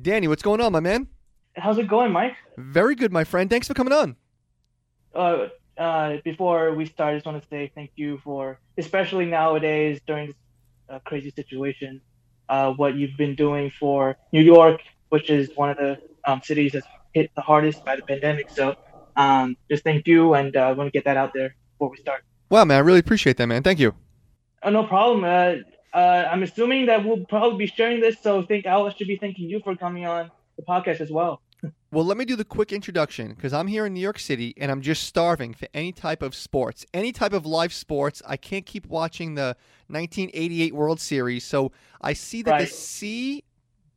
Danny, what's going on, my man? How's it going, Mike? Very good, my friend. Thanks for coming on. Uh, uh, before we start, I just want to say thank you for, especially nowadays during this uh, crazy situation, uh, what you've been doing for New York, which is one of the um, cities that's hit the hardest by the pandemic. So, um, just thank you, and uh, I want to get that out there before we start. Wow, man, I really appreciate that, man. Thank you. Oh, no problem. Uh, I'm assuming that we'll probably be sharing this, so think I should be thanking you for coming on the podcast as well. Well, let me do the quick introduction because I'm here in New York City and I'm just starving for any type of sports, any type of live sports. I can't keep watching the 1988 World Series, so I see that Right. the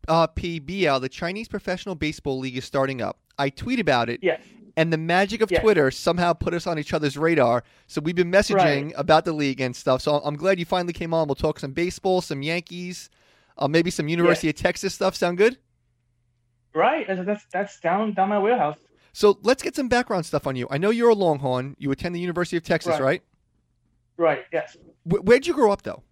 CPBL, the Chinese Professional Baseball League, is starting up. I tweet about it, Yes. And the magic of Yes. Twitter somehow put us on each other's radar. So we've been messaging about the league and stuff. So I'm glad you finally came on. We'll talk some baseball, some Yankees, uh, maybe some University of Texas stuff. Sound good? Right. That's that's, down down my wheelhouse. So let's get some background stuff on you. I know you're a Longhorn. You attend the University of Texas, Right. right? Right. Yes. Wh- where'd you grow up, though?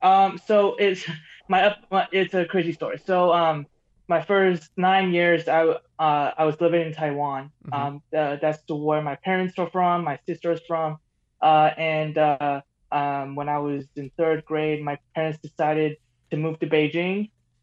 Um, so it's my, up- my it's a crazy story. So um, my first nine years, I uh, I was living in Taiwan. Mhm. Um, uh, that's where my parents are from, my sister's from, uh, and uh, um, when I was in third grade, my parents decided to move to Beijing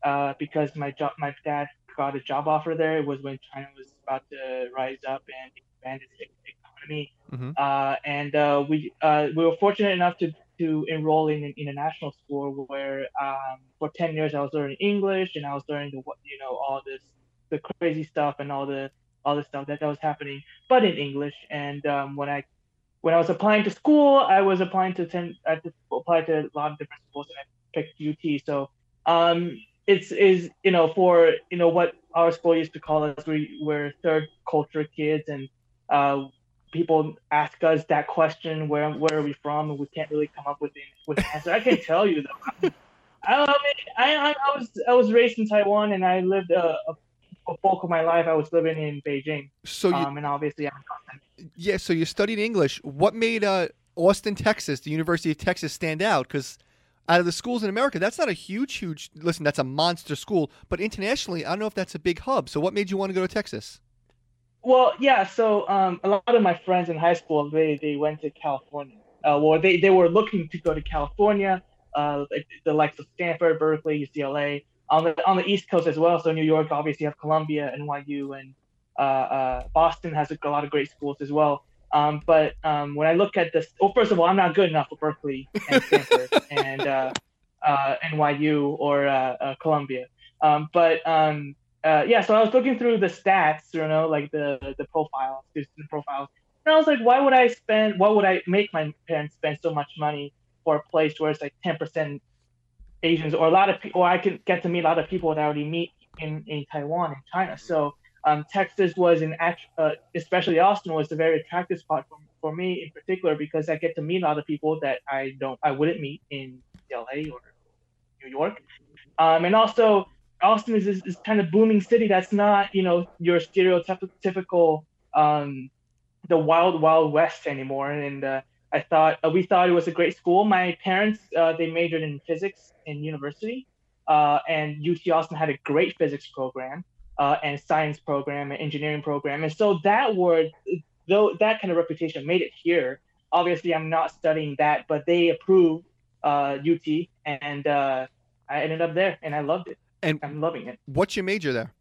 uh, because my job, my dad got a job offer there. It was when China was about to rise up and expand its economy, Mhm. uh, and uh, we uh, we were fortunate enough to to enroll in an international school where um, for 10 years I was learning English and I was learning the you know all this the crazy stuff and all the all the stuff that, that was happening but in English. And um, when I when I was applying to school I was applying to 10 I had to apply to a lot of different schools and I picked UT so um, it's is you know for you know what our school used to call us we were third culture kids and uh, people ask us that question where where are we from and we can't really come up with the, with an answer i can tell you though I, mean I, I i was i was raised in taiwan and i lived a, a, a bulk of my life i was living in beijing So you, um and obviously i'm yeah, so you studied English. What made uh, Austin, Texas, the University of Texas, stand out? Because out of the schools in America, that's not a huge, huge. Listen, that's a monster school, but internationally, I don't know if that's a big hub. So what made you want to go to Texas? Well, yeah. So um, a lot of my friends in high school, they, they went to California. Uh, well, they, they were looking to go to California, uh, the likes of Stanford, Berkeley, UCLA, on the on the East Coast as well. So New York, obviously, you have Columbia, NYU, and uh, uh, Boston has a, lot of great schools as well. Um, but um, when I look at this, well, first of all, I'm not good enough for Berkeley and Stanford and uh, uh, NYU or uh, uh, Columbia. Um, but um, uh, yeah, so I was looking through the stats, you know, like the the profiles, student profiles, and I was like, why would I spend? Why would I make my parents spend so much money for a place where it's like ten percent Asians, or a lot of people, or I can get to meet a lot of people that I already meet in in Taiwan and China. So um, Texas was an uh, especially Austin was a very attractive spot for, for me in particular because I get to meet a lot of people that I don't, I wouldn't meet in LA or New York, um, and also Austin is this, this kind of booming city that's not, you know, your stereotypical, um, the wild wild west anymore. And uh, I thought uh, we thought it was a great school. My parents uh, they majored in physics in university, uh, and UT Austin had a great physics program uh, and science program and engineering program. And so that word, though that kind of reputation made it here. Obviously, I'm not studying that, but they approved UT, and uh, I ended up there, and I loved it. And I'm loving it. what's your major there?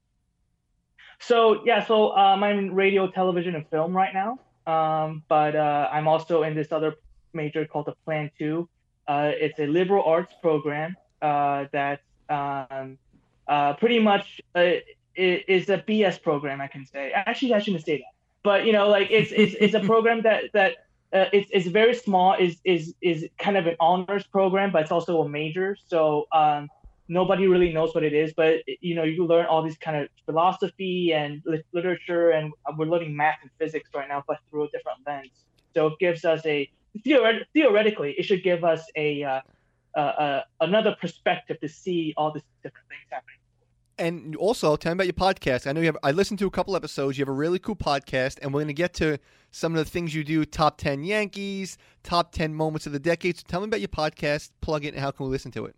So yeah, so um, I'm in radio, television, and film right now. Um, but uh, I'm also in this other major called the Plan Two. Uh, it's a liberal arts program uh, that's um, uh, pretty much uh, is a BS program. I can say. Actually, I shouldn't say that. But you know, like it's it's, it's a program that that uh, it's it's very small. is is is kind of an honors program, but it's also a major. So um, nobody really knows what it is, but you know, you learn all these kind of philosophy and lit- literature, and we're learning math and physics right now, but through a different lens. So it gives us a theoret- theoretically, it should give us a uh, uh, uh, another perspective to see all these different things happening. And also, tell me about your podcast. I know you have. I listened to a couple episodes. You have a really cool podcast, and we're going to get to some of the things you do. Top ten Yankees, top ten moments of the decade. So tell me about your podcast. Plug it, and how can we listen to it?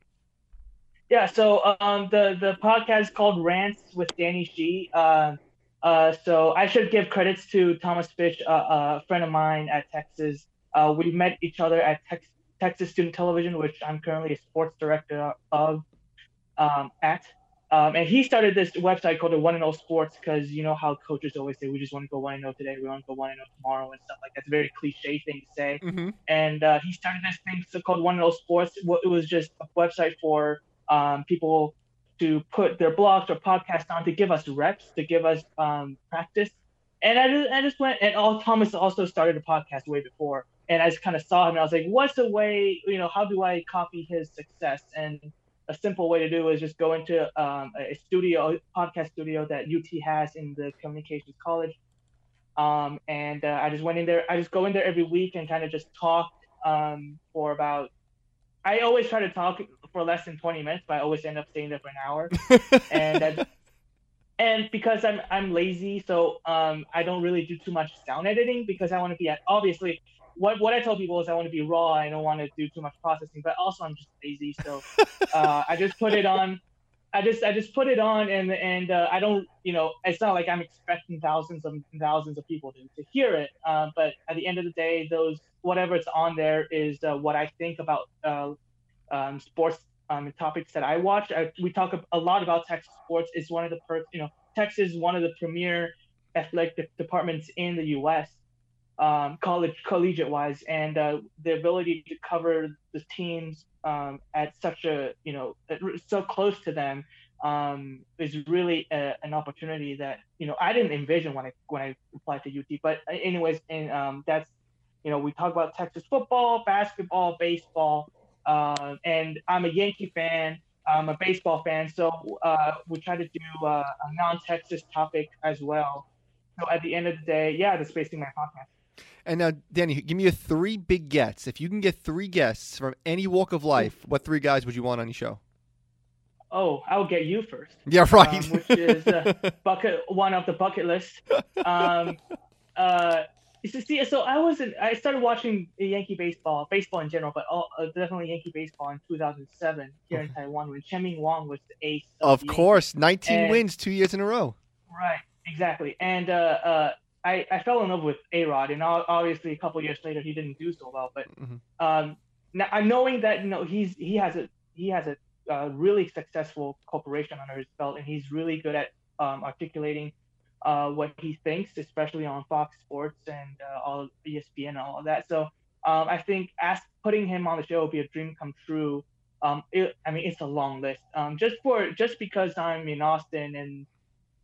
Yeah, so um, the the podcast is called Rants with Danny G. Uh, uh, so I should give credits to Thomas Fish, uh, a friend of mine at Texas. Uh, we met each other at Tex- Texas Student Television, which I'm currently a sports director of um, at. Um, and he started this website called the One and O Sports because you know how coaches always say we just want to go one and O today, we want to go one and O tomorrow, and stuff like that's a very cliche thing to say. Mm-hmm. And uh, he started this thing called One and O Sports. It was just a website for um, people to put their blogs or podcasts on to give us reps, to give us um, practice. And I just, I just went, and all Thomas also started a podcast way before. And I just kind of saw him, and I was like, "What's a way? You know, how do I copy his success?" And a simple way to do is just go into um, a studio, podcast studio that UT has in the communications college. Um, and uh, I just went in there. I just go in there every week and kind of just talk um, for about. I always try to talk for less than 20 minutes, but I always end up staying there for an hour. and that, and because I'm I'm lazy, so um, I don't really do too much sound editing because I want to be at obviously what what I tell people is I want to be raw. I don't want to do too much processing, but also I'm just lazy, so uh, I just put it on. I just I just put it on, and and uh, I don't you know it's not like I'm expecting thousands of thousands of people to, to hear it. Uh, but at the end of the day, those whatever it's on there is uh, what I think about uh, um, sports um, topics that I watch. I, we talk a lot about Texas sports. It's one of the per, you know Texas is one of the premier athletic departments in the U.S. Um, college collegiate wise, and uh, the ability to cover the teams um, at such a you know so close to them um, is really a, an opportunity that you know I didn't envision when I when I applied to UT. But uh, anyways, and um, that's you know we talk about Texas football, basketball, baseball, uh, and I'm a Yankee fan. I'm a baseball fan, so uh, we try to do uh, a non-Texas topic as well. So at the end of the day, yeah, that's basically my podcast. And now, Danny, give me a three big gets. If you can get three guests from any walk of life, what three guys would you want on your show? Oh, I'll get you first. Yeah, right. Um, which is uh, bucket one of the bucket list. Um, uh, see, so I was in, I started watching Yankee baseball, baseball in general, but all, uh, definitely Yankee baseball in 2007 here okay. in Taiwan when Chien-Ming Wang was the ace. Of, of course, 19 and, wins, two years in a row. Right, exactly. And uh, uh, I, I fell in love with A Rod, and obviously a couple years later he didn't do so well. But mm-hmm. um, now, knowing that you know he's he has a he has a uh, really successful corporation under his belt, and he's really good at um, articulating uh, what he thinks, especially on Fox Sports and uh, all ESPN and all of that. So um, I think as putting him on the show would be a dream come true. Um, it, I mean, it's a long list. Um, just for just because I'm in Austin and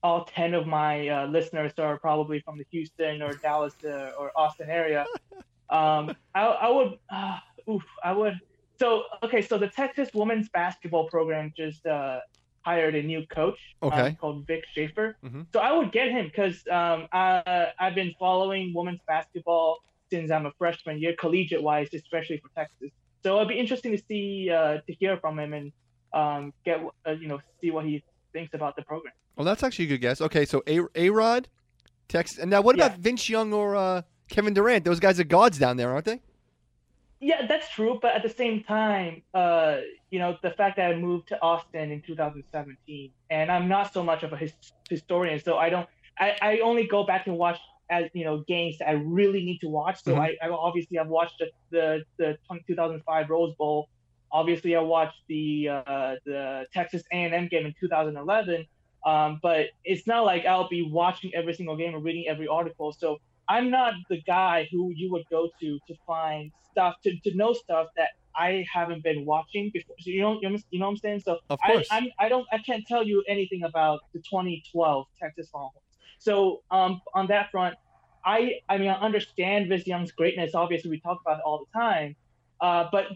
all ten of my uh, listeners are probably from the Houston or Dallas uh, or Austin area, um, I, I, would, uh, oof, I would. So okay, so the Texas women's basketball program just uh, hired a new coach um, okay. um, called Vic Schaefer. Mm-hmm. So I would get him because um, I, I've been following women's basketball since I'm a freshman year, collegiate wise, especially for Texas. So it'd be interesting to see uh, to hear from him and um, get uh, you know see what he thinks about the program. Well, that's actually a good guess. Okay, so A A Rod, Texas, and now what about yeah. Vince Young or uh, Kevin Durant? Those guys are gods down there, aren't they? Yeah, that's true. But at the same time, uh, you know, the fact that I moved to Austin in 2017, and I'm not so much of a his, historian, so I don't. I, I only go back and watch as you know games that I really need to watch. So mm-hmm. I, I obviously I've watched the the, the 2005 Rose Bowl. Obviously, I watched the uh, the Texas A&M game in 2011. Um, but it's not like I'll be watching every single game or reading every article. So I'm not the guy who you would go to to find stuff to, to know stuff that I haven't been watching before. So you know you know what I'm saying? So of course. I I'm, I don't I can't tell you anything about the 2012 Texas Longhorns. So um on that front, I I mean I understand Vince Young's greatness. Obviously we talk about it all the time, uh, but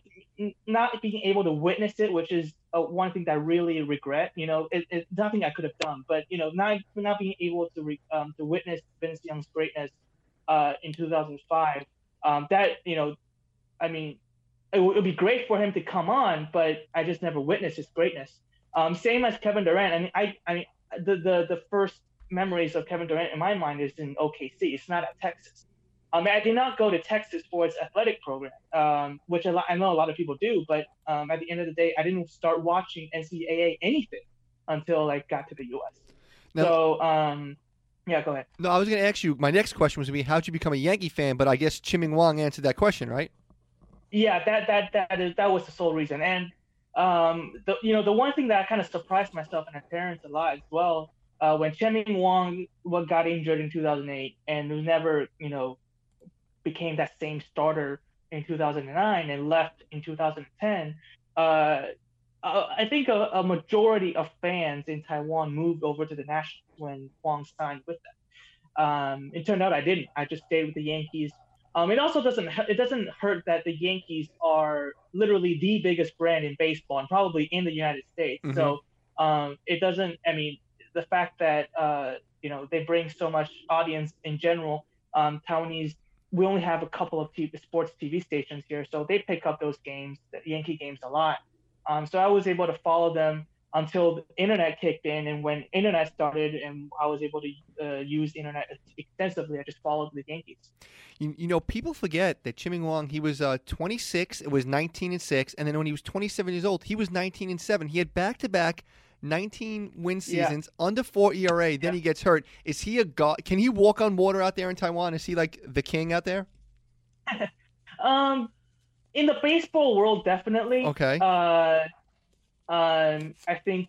not being able to witness it, which is uh, one thing that I really regret. You know, it, it's nothing I could have done, but you know, not not being able to re, um, to witness Vince Young's greatness uh, in 2005. Um, that you know, I mean, it would be great for him to come on, but I just never witnessed his greatness. Um, same as Kevin Durant. I mean, I, I mean, the, the the first memories of Kevin Durant in my mind is in OKC. It's not at Texas. Um, I did not go to Texas for its athletic program, um, which a lot, I know a lot of people do. But um, at the end of the day, I didn't start watching NCAA anything until I got to the U.S. Now- so, um, yeah, go ahead. No, I was going to ask you. My next question was going to be, how'd you become a Yankee fan? But I guess Chien-Ming Wang answered that question, right? Yeah, that that that is that was the sole reason. And um, the you know the one thing that I kind of surprised myself and my parents a lot as well uh, when Chen Wong what got injured in 2008 and who never you know became that same starter in 2009 and left in 2010. Uh, uh, I think a, a, majority of fans in Taiwan moved over to the Nationals when Wang signed with them. Um, it turned out I didn't. I just stayed with the Yankees. Um, it also doesn't it doesn't hurt that the Yankees are literally the biggest brand in baseball and probably in the United States. Mhm. So um, it doesn't. I mean, the fact that uh, you know they bring so much audience in general. Um, Taiwanese, we only have a couple of TV, sports TV stations here, so they pick up those games, the Yankee games, a lot. Um, so I was able to follow them until the internet kicked in, and when internet started, and I was able to uh, use internet extensively, I just followed the Yankees. You, you know, people forget that Chien-Ming Wang, he was uh, 26, it was 19 and 6, and then when he was 27 years old, he was 19 and 7. He had back to back 19 win Yeah. seasons, under 4 ERA, then Yeah. he gets hurt. Is he a god? Can he walk on water out there in Taiwan? Is he like the king out there? Um, in the baseball world, definitely. Okay. Uh, um, I think.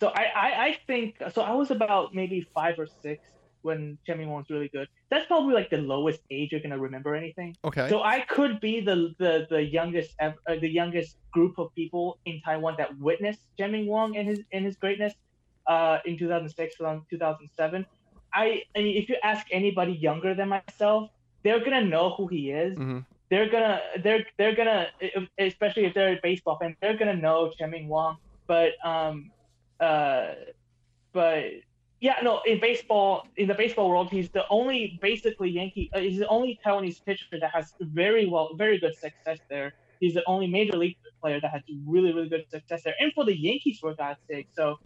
So I, I, I think so. I was about maybe five or six when Chien-Ming Wang was really good. That's probably like the lowest age you're gonna remember anything. Okay. So I could be the the the youngest uh, the youngest group of people in Taiwan that witnessed Chien-Ming Wang and his and his greatness uh, in 2006 and 2007. I, I mean, if you ask anybody younger than myself, they're gonna know who he is hmm they're gonna they're they're gonna especially if they're a baseball fan they're gonna know Chen Wong. But um uh but yeah no in baseball in the baseball world he's the only basically Yankee uh, he's the only Taiwanese pitcher that has very well very good success there. He's the only major league player that has really really good success there. And for the Yankees for God's sake. So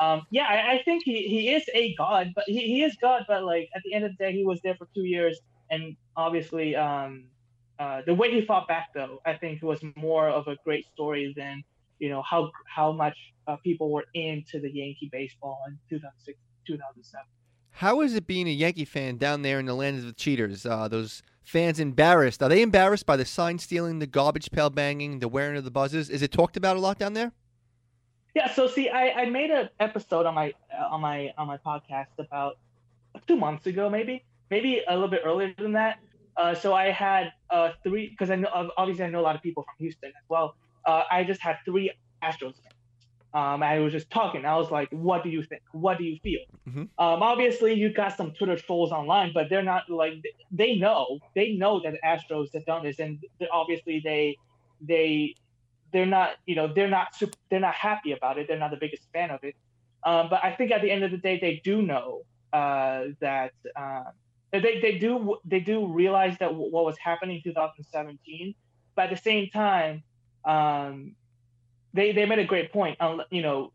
um, yeah, I, I think he, he is a god, but he, he is god. But like at the end of the day, he was there for two years, and obviously, um, uh, the way he fought back, though, I think was more of a great story than you know how how much uh, people were into the Yankee baseball in 2006, 2007. How is it being a Yankee fan down there in the land of the cheaters? Uh, those fans embarrassed? Are they embarrassed by the sign stealing, the garbage pail banging, the wearing of the buzzers? Is it talked about a lot down there? Yeah, so see, I, I made an episode on my on my on my podcast about two months ago, maybe maybe a little bit earlier than that. Uh, so I had uh, three because I know obviously I know a lot of people from Houston as well. Uh, I just had three Astros. Um, I was just talking. I was like, "What do you think? What do you feel?" Mhm. Um, obviously, you got some Twitter trolls online, but they're not like they know they know that the Astros have done this, and obviously they they they're not you know they're not super, they're not happy about it. They're not the biggest fan of it. Um, but I think at the end of the day, they do know uh, that uh, they they do they do realize that w- what was happening in 2017. But at the same time, um, they they made a great point. Um, you know,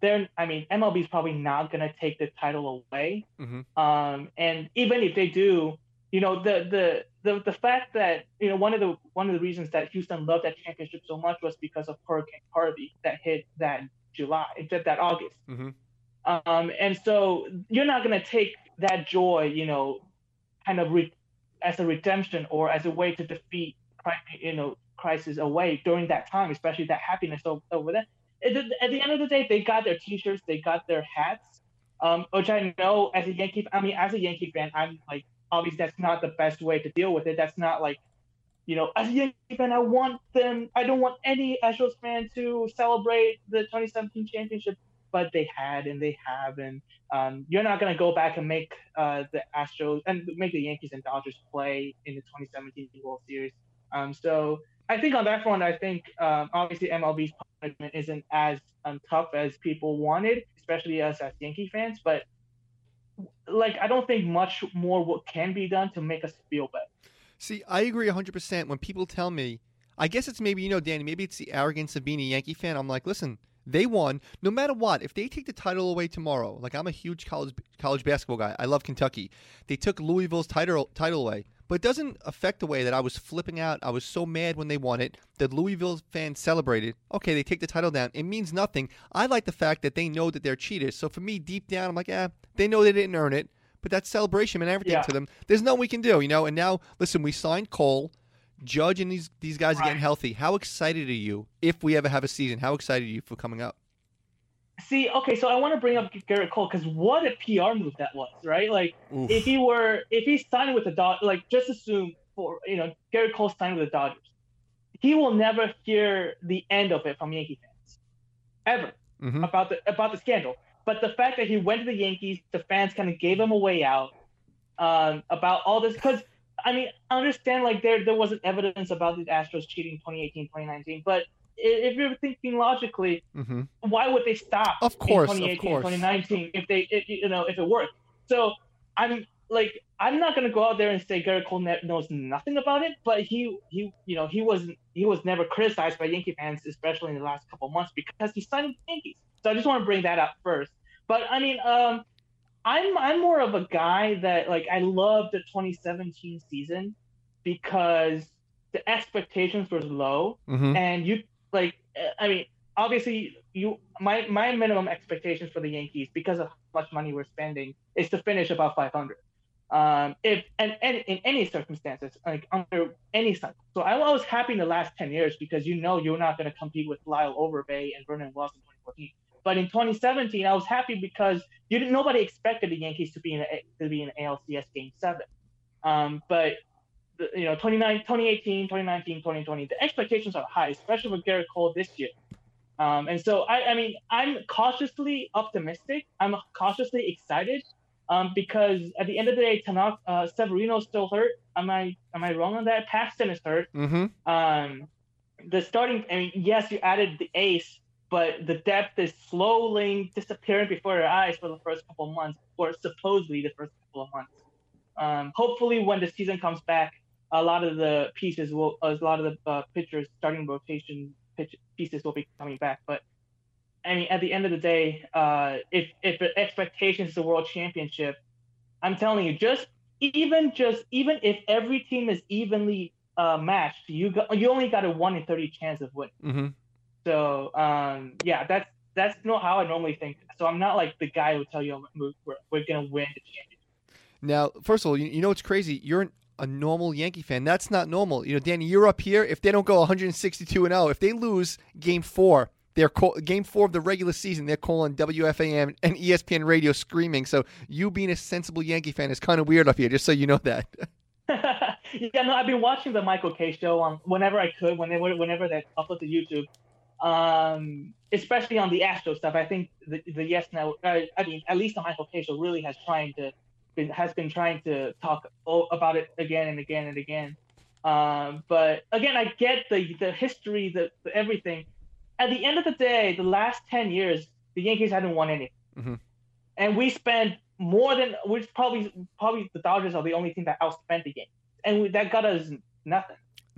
they're I mean MLB is probably not gonna take the title away. Mhm. Um, and even if they do, you know, the the the the fact that you know one of the one of the reasons that Houston loved that championship so much was because of Hurricane Harvey that hit that July, that that August. Mhm. Um, and so you're not gonna take that joy, you know, kind of re- as a redemption or as a way to defeat, you know, crisis away during that time, especially that happiness over there. At the, end of the day, they got their T-shirts, they got their hats, um, which I know as a Yankee, I mean, as a Yankee fan, I'm like, obviously that's not the best way to deal with it. That's not like, you know, as a Yankee fan, I want them, I don't want any Astros fan to celebrate the 2017 championship, but they had and they have, and um, you're not gonna go back and make uh, the Astros and make the Yankees and Dodgers play in the 2017 World Series. Um, so I think on that front, I think um, obviously MLB's punishment isn't as um, tough as people wanted, especially us as Yankee fans. But like, I don't think much more what can be done to make us feel better. See, I agree 100%. When people tell me, I guess it's maybe, you know, Danny, maybe it's the arrogance of being a Yankee fan. I'm like, listen, They won. No matter what, if they take the title away tomorrow, like I'm a huge college college basketball guy. I love Kentucky. They took Louisville's title title away. But it doesn't affect the way that I was flipping out. I was so mad when they won it. that Louisville fans celebrated. Okay, they take the title down. It means nothing. I like the fact that they know that they're cheaters. So for me, deep down, I'm like, eh, they know they didn't earn it. But that celebration and everything Yeah. to them, there's nothing we can do, you know. And now, listen, we signed Cole, Judge, and these these guys are getting healthy. How excited are you if we ever have a season? How excited are you for coming up? See, okay, so I want to bring up Gerrit Cole because what a PR move that was, right? Like, Oof. if he were, if he signed with the Dodgers, like, just assume for you know Gerrit Cole signed with the Dodgers, he will never hear the end of it from Yankee fans, ever Mhm. about the about the scandal. But the fact that he went to the Yankees, the fans kind of gave him a way out um, about all this because. I mean, I understand like there there wasn't evidence about the Astros cheating 2018, 2019, but if you're thinking logically, hmm why would they stop Of course, in of 2018 course. 2019 if they if, you know if it worked? So i'm like i'm not going to go out there and say Gerrit Cole knows nothing about it but he he you know he wasn't he was never criticized by yankee fans especially in the last couple months because he signed with the yankees. So i just want to bring that up first. But i mean um i'm i'm more of a guy that like i love the 2017 season because the expectations were low. Hmm and you like i mean obviously you my my minimum expectations for the yankees because of how much money we're spending is to finish above 500 um if and, and in any circumstances like under any cycle so i was happy in the last 10 years because you know you're not going to compete with lyle overbay and vernon wells in 2014 but in 2017 i was happy because you didn't nobody expected the yankees to be in a, to be in alcs game seven. Um but the- you know 29 2018 2019 2020 the expectations are high especially with Gerrit Cole this year. Um, and so I, I mean i'm cautiously optimistic. I'm cautiously excited um, because at the end of the day Tanaka, uh, severino's still hurt. Am i am i wrong on that? Paxton is hurt. Hmm um, the starting i mean yes you added the ace but the depth is slowly disappearing before your eyes for the first couple of months or supposedly the first couple of months. Um, hopefully when the season comes back a lot of the pieces will a lot of the uh, pitchers starting rotation pitch, pieces will be coming back but i mean at the end of the day uh, if if the expectation is the world championship i'm telling you just even just even if every team is evenly uh, matched you got you only got a 1 in 30 chance of winning. Hmm so um, yeah, that's that's not how I normally think. So I'm not like the guy who tell you we're, we're, we're gonna win the championship. Now, first of all, you, you know what's crazy? You're an, a normal Yankee fan. That's not normal. You know, Danny, you're up here. If they don't go 162 and 0, if they lose Game Four, they're call, Game Four of the regular season. They're calling WFAN and ESPN Radio screaming. So you being a sensible Yankee fan is kind of weird up here. Just so you know that. yeah, no, I've been watching the Michael Kay show on whenever I could, whenever whenever they upload to YouTube. Um, especially on the Astro stuff. I think the the Yes Now, uh, I mean, at least the Michael show really has trying to been has been trying to talk about it again and again and again. Um, but again, I get the the history, the, the everything. At the end of the day, the last ten years, the Yankees hadn't won anything, Mhm. and we spent more than which probably probably the Dodgers are the only team that outspent the game, and we, that got us nothing.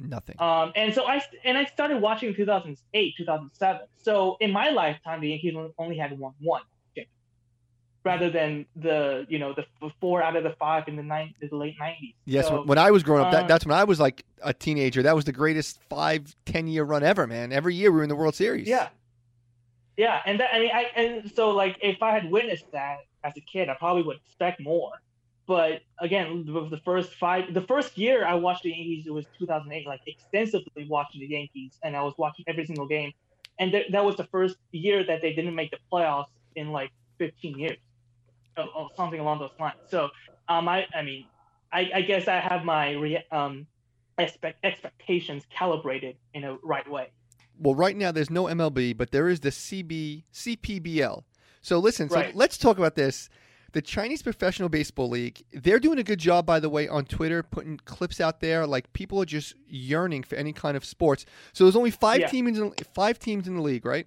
Nothing. Um, and so I and I started watching 2008, 2007. So in my lifetime, the Yankees only had won one rather than the you know the four out of the five in the nine the late 90s. Yes, So, when I was growing up, that, um, that's when I was like a teenager. That was the greatest five, ten year run ever, man. Every year we were in the World Series. yeah, yeah, and that I mean I and so like if I had witnessed that as a kid, I probably would expect more. But again, the the first five, the first year I watched the Yankees, it was 2008, like extensively watching the Yankees, and I was watching every single game. And th- that was the first year that they didn't make the playoffs in like 15 years, or, or something along those lines. So, um, I, I mean, I, I guess I have my re- um, expect expectations calibrated in a right way. Well, right now there's no MLB, but there is the CB CPBL. So listen, so Right. let's talk about this. The Chinese Professional Baseball League, they're doing a good job, by the way, on Twitter, putting clips out there. Like people are just yearning for any kind of sports. So there's only five Yeah. teams, in, five teams in the league, right?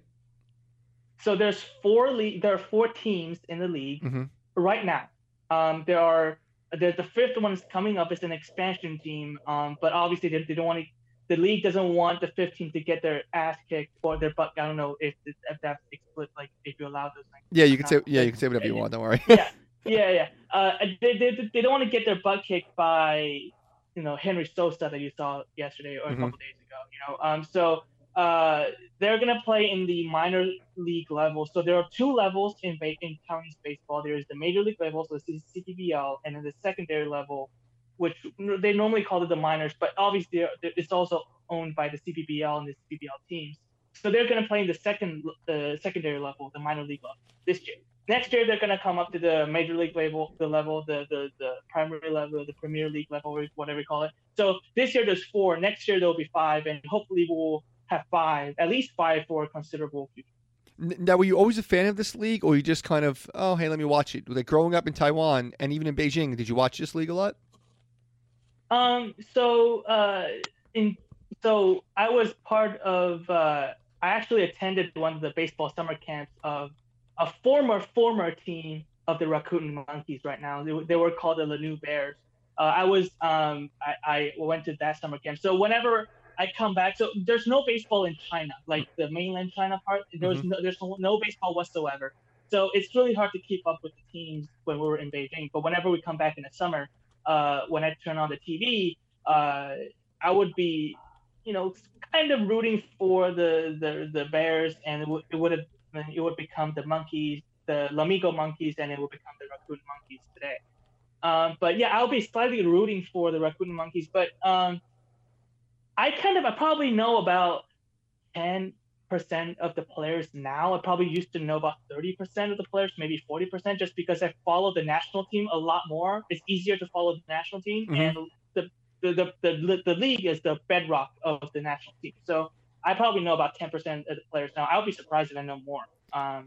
So there's four le- there are four teams in the league Mhm. right now. Um, there are there's the fifth one is coming up. It's an expansion team, um, but obviously they, they don't want to the league doesn't want the 15 to get their ass kicked or their butt. I don't know if if that's explicit, like if you allow those things. Yeah, you can say yeah, you can say whatever you want. Don't worry. yeah, yeah, yeah. Uh, they, they, they don't want to get their butt kicked by you know Henry Sosa that you saw yesterday or a mm-hmm. couple days ago. You know, um, so uh, they're gonna play in the minor league level. So there are two levels in in Taiwanese baseball. There is the major league level, so this is CPBL, and then the secondary level, which they normally call it the minors, but obviously uh, it's also owned by the CPBL and the CPBL teams. So they're gonna play in the second the secondary level, the minor league level this year. Next year they're gonna come up to the major league level, the level, the the, the primary level, the Premier League level, whatever you call it. So this year there's four. Next year there'll be five, and hopefully we'll have five, at least five for a considerable future. Now, were you always a fan of this league, or you just kind of, oh, hey, let me watch it? Like growing up in Taiwan and even in Beijing, did you watch this league a lot? Um. So, uh, in so I was part of. Uh, I actually attended one of the baseball summer camps of a former former team of the Rakuten Monkeys. Right now, they, they were called the La New Bears. Uh, I was um I, I went to that summer camp. So whenever I come back. So there's no baseball in China, like the mainland China part. There's mm-hmm. no, there's no, no baseball whatsoever. So it's really hard to keep up with the teams when we were in Beijing. But whenever we come back in the summer, uh, when I turn on the TV, uh, I would be, you know, kind of rooting for the the, the Bears, and it would it would have it would become the monkeys, the Lamigo monkeys, and it would become the Rakuten Monkeys today. Um, but yeah, I'll be slightly rooting for the Rakuten Monkeys, but um, I kind of I probably know about ten percent of the players now. I probably used to know about thirty percent of the players, maybe forty percent, just because I follow the national team a lot more. It's easier to follow the national team, mm-hmm. and the the, the the the league is the bedrock of the national team. So I probably know about ten percent of the players now. I'll be surprised if I know more. Um,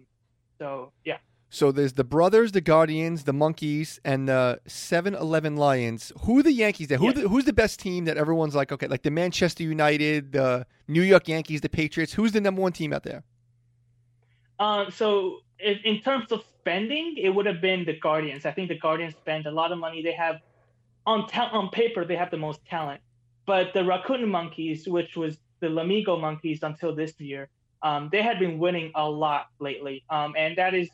so yeah. So there's the Brothers, the Guardians, the Monkeys, and the 7-Eleven Lions. Who are the Yankees there? Who the, who's the best team that everyone's like, okay, like the Manchester United, the New York Yankees, the Patriots? Who's the number one team out there? Uh, so in, in terms of spending, it would have been the Guardians. I think the Guardians spend a lot of money. They have on ta- on paper they have the most talent, but the Rakuten Monkeys, which was the Lamigo Monkeys until this year, um, they had been winning a lot lately, um, and that is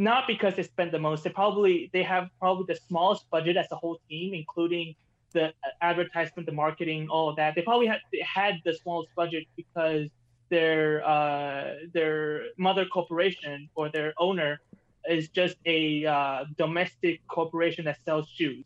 not because they spend the most. They probably they have probably the smallest budget as a whole team, including the advertisement, the marketing, all of that. They probably had had the smallest budget because their uh, their mother corporation or their owner is just a uh, domestic corporation that sells shoes.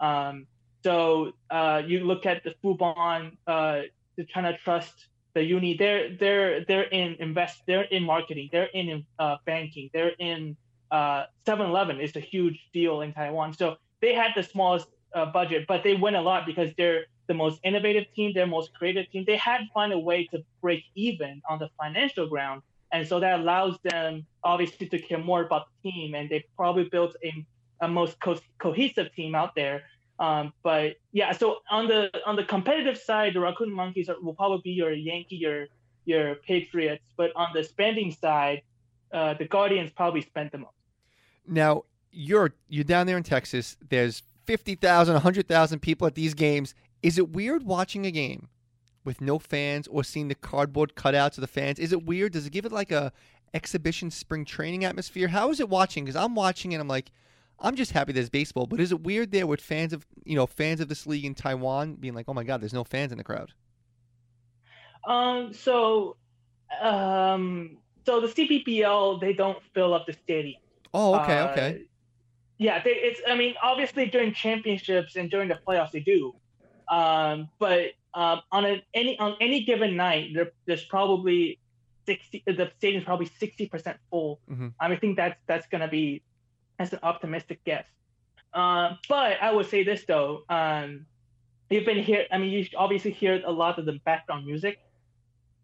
Um, so uh, you look at the Fubon, uh, the China Trust, the Uni. They're they're they're in invest. They're in marketing. They're in uh, banking. They're in uh, 7-Eleven is a huge deal in Taiwan. So they had the smallest uh, budget, but they win a lot because they're the most innovative team, they're most creative team. They had to find a way to break even on the financial ground, and so that allows them obviously to care more about the team, and they probably built a, a most co- cohesive team out there. Um, but yeah, so on the on the competitive side, the Rakuten Monkeys are, will probably be your Yankee, your your Patriots. But on the spending side, uh, the Guardians probably spent the most. Now you're you're down there in Texas. There's 50,000, 100,000 people at these games. Is it weird watching a game with no fans or seeing the cardboard cutouts of the fans? Is it weird? Does it give it like a exhibition spring training atmosphere? How is it watching? Because I'm watching and I'm like, I'm just happy there's baseball. But is it weird there with fans of you know fans of this league in Taiwan being like, oh my god, there's no fans in the crowd? Um. So, um. So the CPBL they don't fill up the stadium. Oh, okay, uh, okay. Yeah, they, it's. I mean, obviously during championships and during the playoffs they do, um, but um, on an, any on any given night there, there's probably sixty. The stadium's probably sixty percent full. Mm-hmm. I, think that's that's gonna be that's an optimistic guess. Uh, but I would say this though, um, you've been here. I mean, you obviously hear a lot of the background music,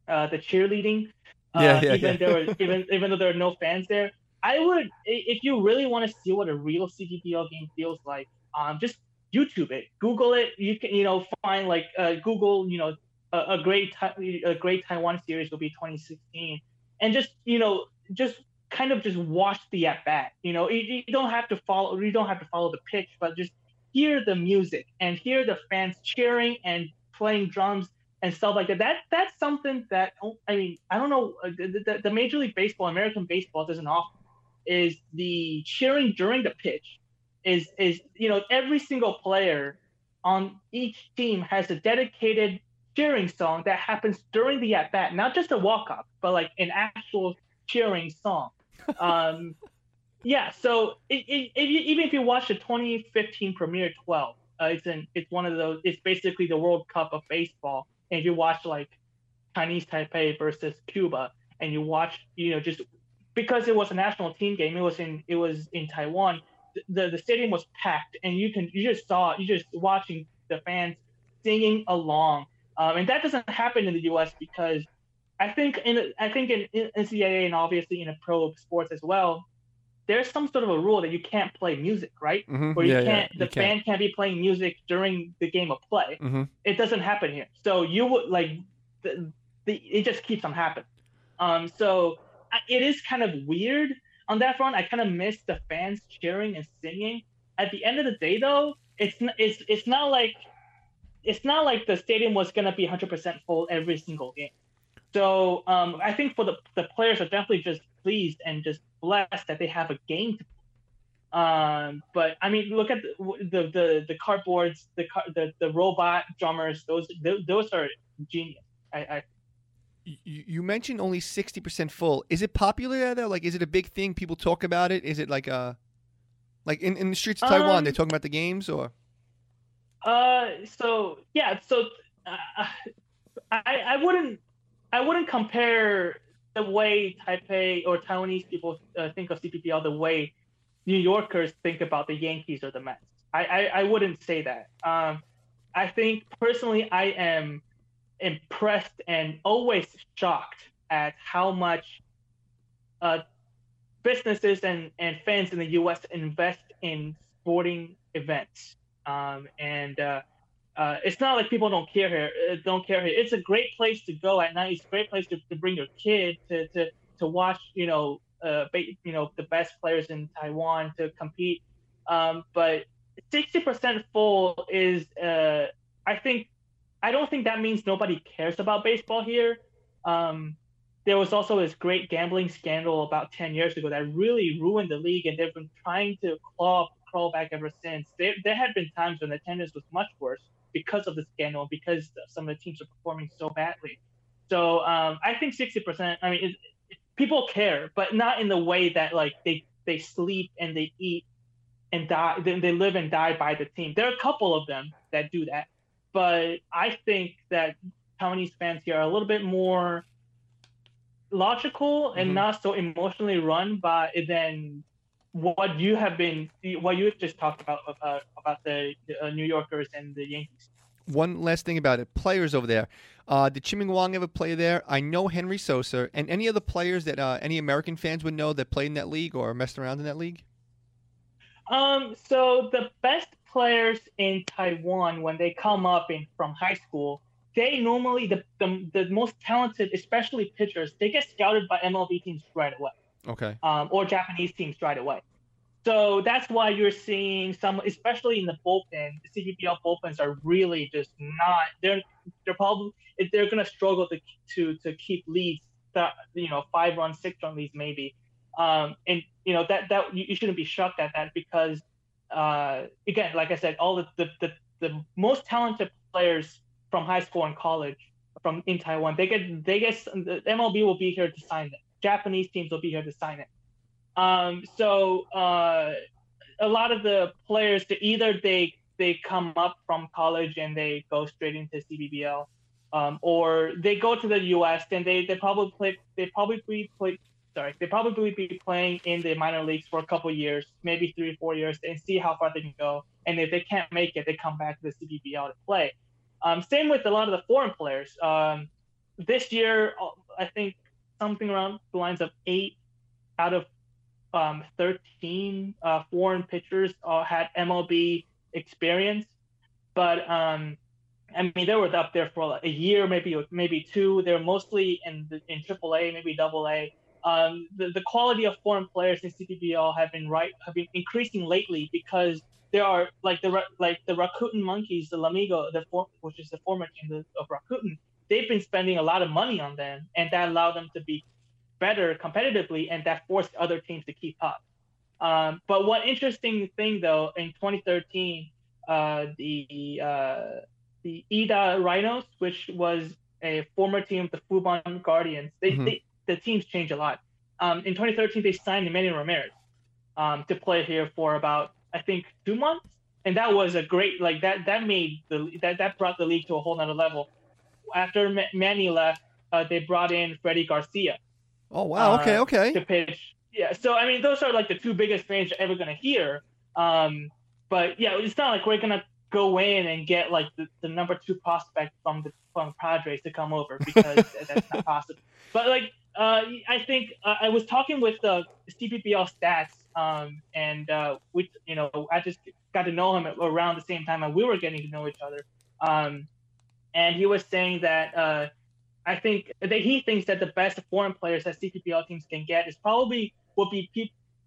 uh, the cheerleading. Uh, yeah, yeah, even yeah. there even even though there are no fans there, I would, if you really want to see what a real CPBL game feels like, um, just YouTube it, Google it. You can, you know, find like uh, Google, you know, a, a great a great Taiwan series will be 2016, and just you know, just kind of just watch the at bat. You know, you, you don't have to follow, you don't have to follow the pitch, but just hear the music and hear the fans cheering and playing drums and stuff like that. That that's something that I mean I don't know uh, the, the, the Major League Baseball, American baseball doesn't offer is the cheering during the pitch. Is is you know every single player on each team has a dedicated cheering song that happens during the at bat, not just a walk up, but like an actual cheering song. Um, yeah, so it, it, it, even if you watch the 2015 Premier 12, uh, it's in it's one of those. It's basically the World Cup of baseball. And if you watch like Chinese Taipei versus Cuba, and you watch, you know, just because it was a national team game, it was in it was in Taiwan. The the stadium was packed, and you can you just saw you just watching the fans singing along, um, and that doesn't happen in the U.S. because I think in I think in, in NCAA and obviously in a pro sports as well, there's some sort of a rule that you can't play music, right? Mm-hmm. Where you yeah, can't yeah, the you fan can't be playing music during the game of play. Mm-hmm. It doesn't happen here. So you would like the, the it just keeps on happening. Um, so it is kind of weird on that front. I kind of miss the fans cheering and singing. At the end of the day, though, it's it's it's not like it's not like the stadium was gonna be 100% full every single game. So um, I think for the the players are definitely just pleased and just blessed that they have a game to play. Um, but I mean, look at the the the, the cardboards, the, the the robot drummers. Those those are genius. I, I you, mentioned only 60% full. Is it popular there? Like, is it a big thing? People talk about it? Is it like a, like in, in the streets of Taiwan, Um, they're talking about the games or? Uh, so yeah, so uh, I I wouldn't I wouldn't compare the way Taipei or Taiwanese people uh, think of CPBL the way New Yorkers think about the Yankees or the Mets. I I, I wouldn't say that. Um, I think personally, I am impressed and always shocked at how much uh, businesses and, and fans in the U.S. invest in sporting events. Um, and uh, uh, it's not like people don't care here. uh, Don't care here. It's a great place to go at night. It's a great place to, to bring your kid to, to, to watch. You know, uh, you know the best players in Taiwan to compete. Um, but 60% full is, uh, I think, I don't think that means nobody cares about baseball here. Um, there was also this great gambling scandal about 10 years ago that really ruined the league, and they've been trying to claw crawl back ever since. There, there had been times when attendance was much worse because of the scandal, because some of the teams are performing so badly. So um, I think 60%. I mean, it, it, people care, but not in the way that like they they sleep and they eat and die. They, they live and die by the team. There are a couple of them that do that, but I think that Taiwanese fans here are a little bit more logical and Mhm. not so emotionally run by than what you have been what you just talked about about, about the, the uh, New Yorkers and the Yankees. One last thing about it. Players over there. Uh, did Chien-Ming Wang ever play there? I know Henry Sosa and any other players that uh, any American fans would know that played in that league or messed around in that league? Um, so the best players in Taiwan when they come up in from high school, they normally the, the the most talented, especially pitchers, they get scouted by MLB teams right away. Okay. um, or Japanese teams right away. So that's why you're seeing some, especially in the bullpen, the CPBL bullpens are really just not. They're they're probably they're gonna struggle to to to keep leads. That you know five run, six run leads maybe. Um, and you know that that you shouldn't be shocked at that because uh, again, like I said, all the, the the the most talented players from high school and college from in Taiwan, they get they get the MLB will be here to sign them. Japanese teams will be here to sign it. Um, so uh, a lot of the players, that either they they come up from college and they go straight into CPBL, um, or they go to the U.S. and they they probably play they probably play they probably be playing in the minor leagues for a couple years, maybe three or four years, and see how far they can go. And if they can't make it, they come back to the CPBL to play. Um, same with a lot of the foreign players. Um, this year, I think something around the lines of eight out of um, 13 uh, foreign pitchers uh, had MLB experience, but um, I mean they were up there for a year, maybe maybe two. They're mostly in in AAA, maybe Double A. Um, the, the quality of foreign players in CPBL have been right have been increasing lately because there are like the like the Rakuten Monkeys, the Lamigo, the for, which is the former team of Rakuten they've been spending a lot of money on them, and that allowed them to be better competitively, and that forced other teams to keep up. Um, but one interesting thing, though, in 2013, uh, the uh, the EDA Rhinos, which was a former team of the Fubon Guardians, they, Mhm. they the teams change a lot. Um, in 2013, they signed Emmanuel Ramirez um, to play here for about I think two months, and that was a great like that that made the that that brought the league to a whole nother level. After Ma- Manny left, uh, they brought in Freddie Garcia Oh wow. Okay. uh, Okay. to pitch. Yeah, so I mean, those are like the two biggest names you're ever gonna hear. Um, but yeah, it's not like we're gonna go in and get like the, the number two prospect from the from Padres to come over because that's not possible. But like, uh, I think uh, I was talking with the CPBL stats, um, and uh, we, you know, I just got to know him around the same time, and we were getting to know each other. Um, and he was saying that. Uh, I think that he thinks that the best foreign players that CPBL teams can get is probably will be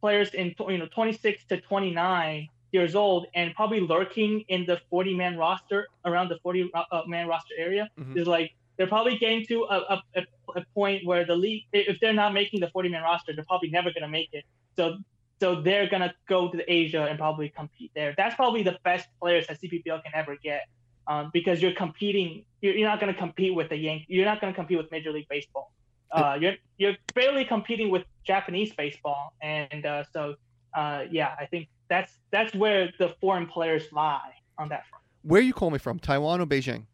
players in you know 26 to 29 years old and probably lurking in the 40 man roster around the 40 uh, man roster area Mhm. is like they're probably getting to a, a, a- a point where the league if they're not making the 40 man roster they're probably never going to make it so so they're going to go to Asia and probably compete there that's probably the best players that CPBL can ever get um, because you're competing. You're, you're not going to compete with the yankees You're not going to compete with Major League Baseball. Uh, you're you're barely competing with Japanese baseball, and uh, so uh, yeah, I think that's that's where the foreign players lie on that front. Where are you call me from? Taiwan or Beijing?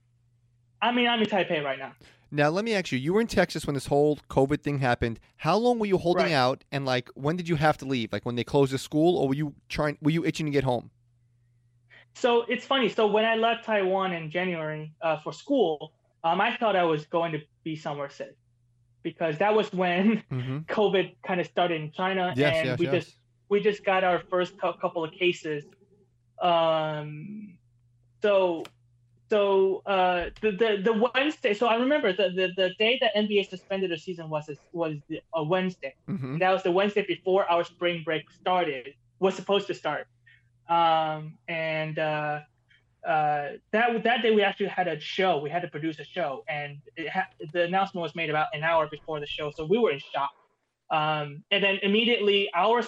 I mean, I'm in Taipei right now. Now let me ask you. You were in Texas when this whole COVID thing happened. How long were you holding Right. out? And like, when did you have to leave? Like when they closed the school, or were you trying? Were you itching to get home? So it's funny. So when I left Taiwan in January uh, for school, um, I thought I was going to be somewhere safe because that was when Mm-hmm. COVID kind of started in China, Yes. and yes. we yes. just we just got our first couple of cases. Um, so, so uh, the, the the Wednesday. So I remember the, the, the day that NBA suspended the season was a, was the, a Wednesday. Mhm. That was the Wednesday before our spring break started. Was supposed to start. Um, and uh, uh, that that day we actually had a show. We had to produce a show, and it ha- the announcement was made about an hour before the show. So we were in shock. Um, and then immediately our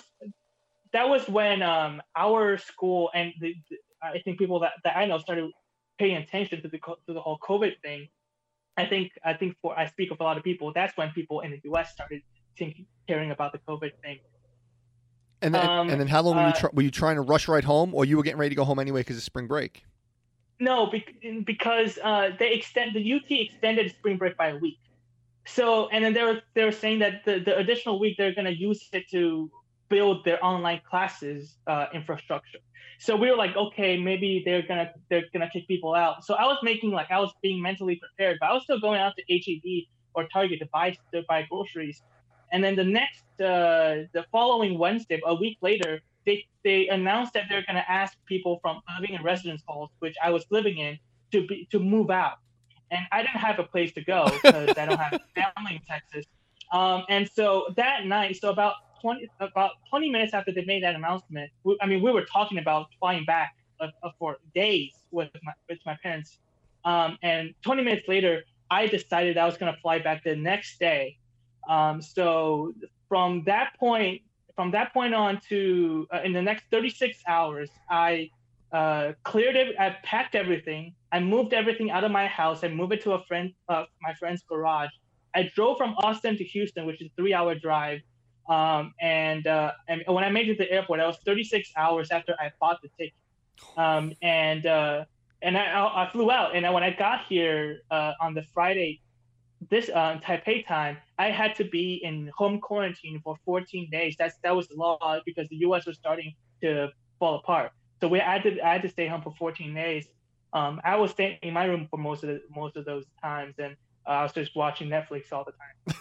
that was when um, our school and the, the- I think people that, that I know started paying attention to the to the whole COVID thing. I think I think for I speak of a lot of people. That's when people in the U.S. started thinking, caring about the COVID thing. And then, um, and then how long were you uh, were you trying to rush right home, or you were getting ready to go home anyway because of spring break? No, bec- because uh, they extend the UT extended spring break by a week. So and then they were they were saying that the, the additional week they're going to use it to build their online classes uh, infrastructure. So we were like, okay, maybe they're gonna they're gonna kick people out. So I was making like I was being mentally prepared, but I was still going out to HEB or Target to buy to buy groceries. And then the next uh, the following Wednesday, a week later, they they announced that they're gonna ask people from living in residence halls, which I was living in, to be to move out. And I didn't have a place to go because I don't have family in Texas. Um, and so that night, so about 20 about 20 minutes after they made that announcement, we, I mean, we were talking about flying back uh, uh, for days with my with my parents. Um, and 20 minutes later, I decided I was going to fly back the next day. Um, so from that point, from that point on to uh, in the next 36 hours, I uh, cleared it. I packed everything. I moved everything out of my house. I moved it to a friend, uh, my friend's garage. I drove from Austin to Houston, which is a three-hour drive. Um, and uh, and when I made it to the airport, that was 36 hours after I bought the ticket. Um, and uh, and I, I flew out. And when I got here uh, on the Friday, this uh, Taipei time, I had to be in home quarantine for 14 days. That's that was the law because the U.S. was starting to fall apart. So we I had to I had to stay home for 14 days. Um, I was staying in my room for most of the, most of those times, and uh, I was just watching Netflix all the time.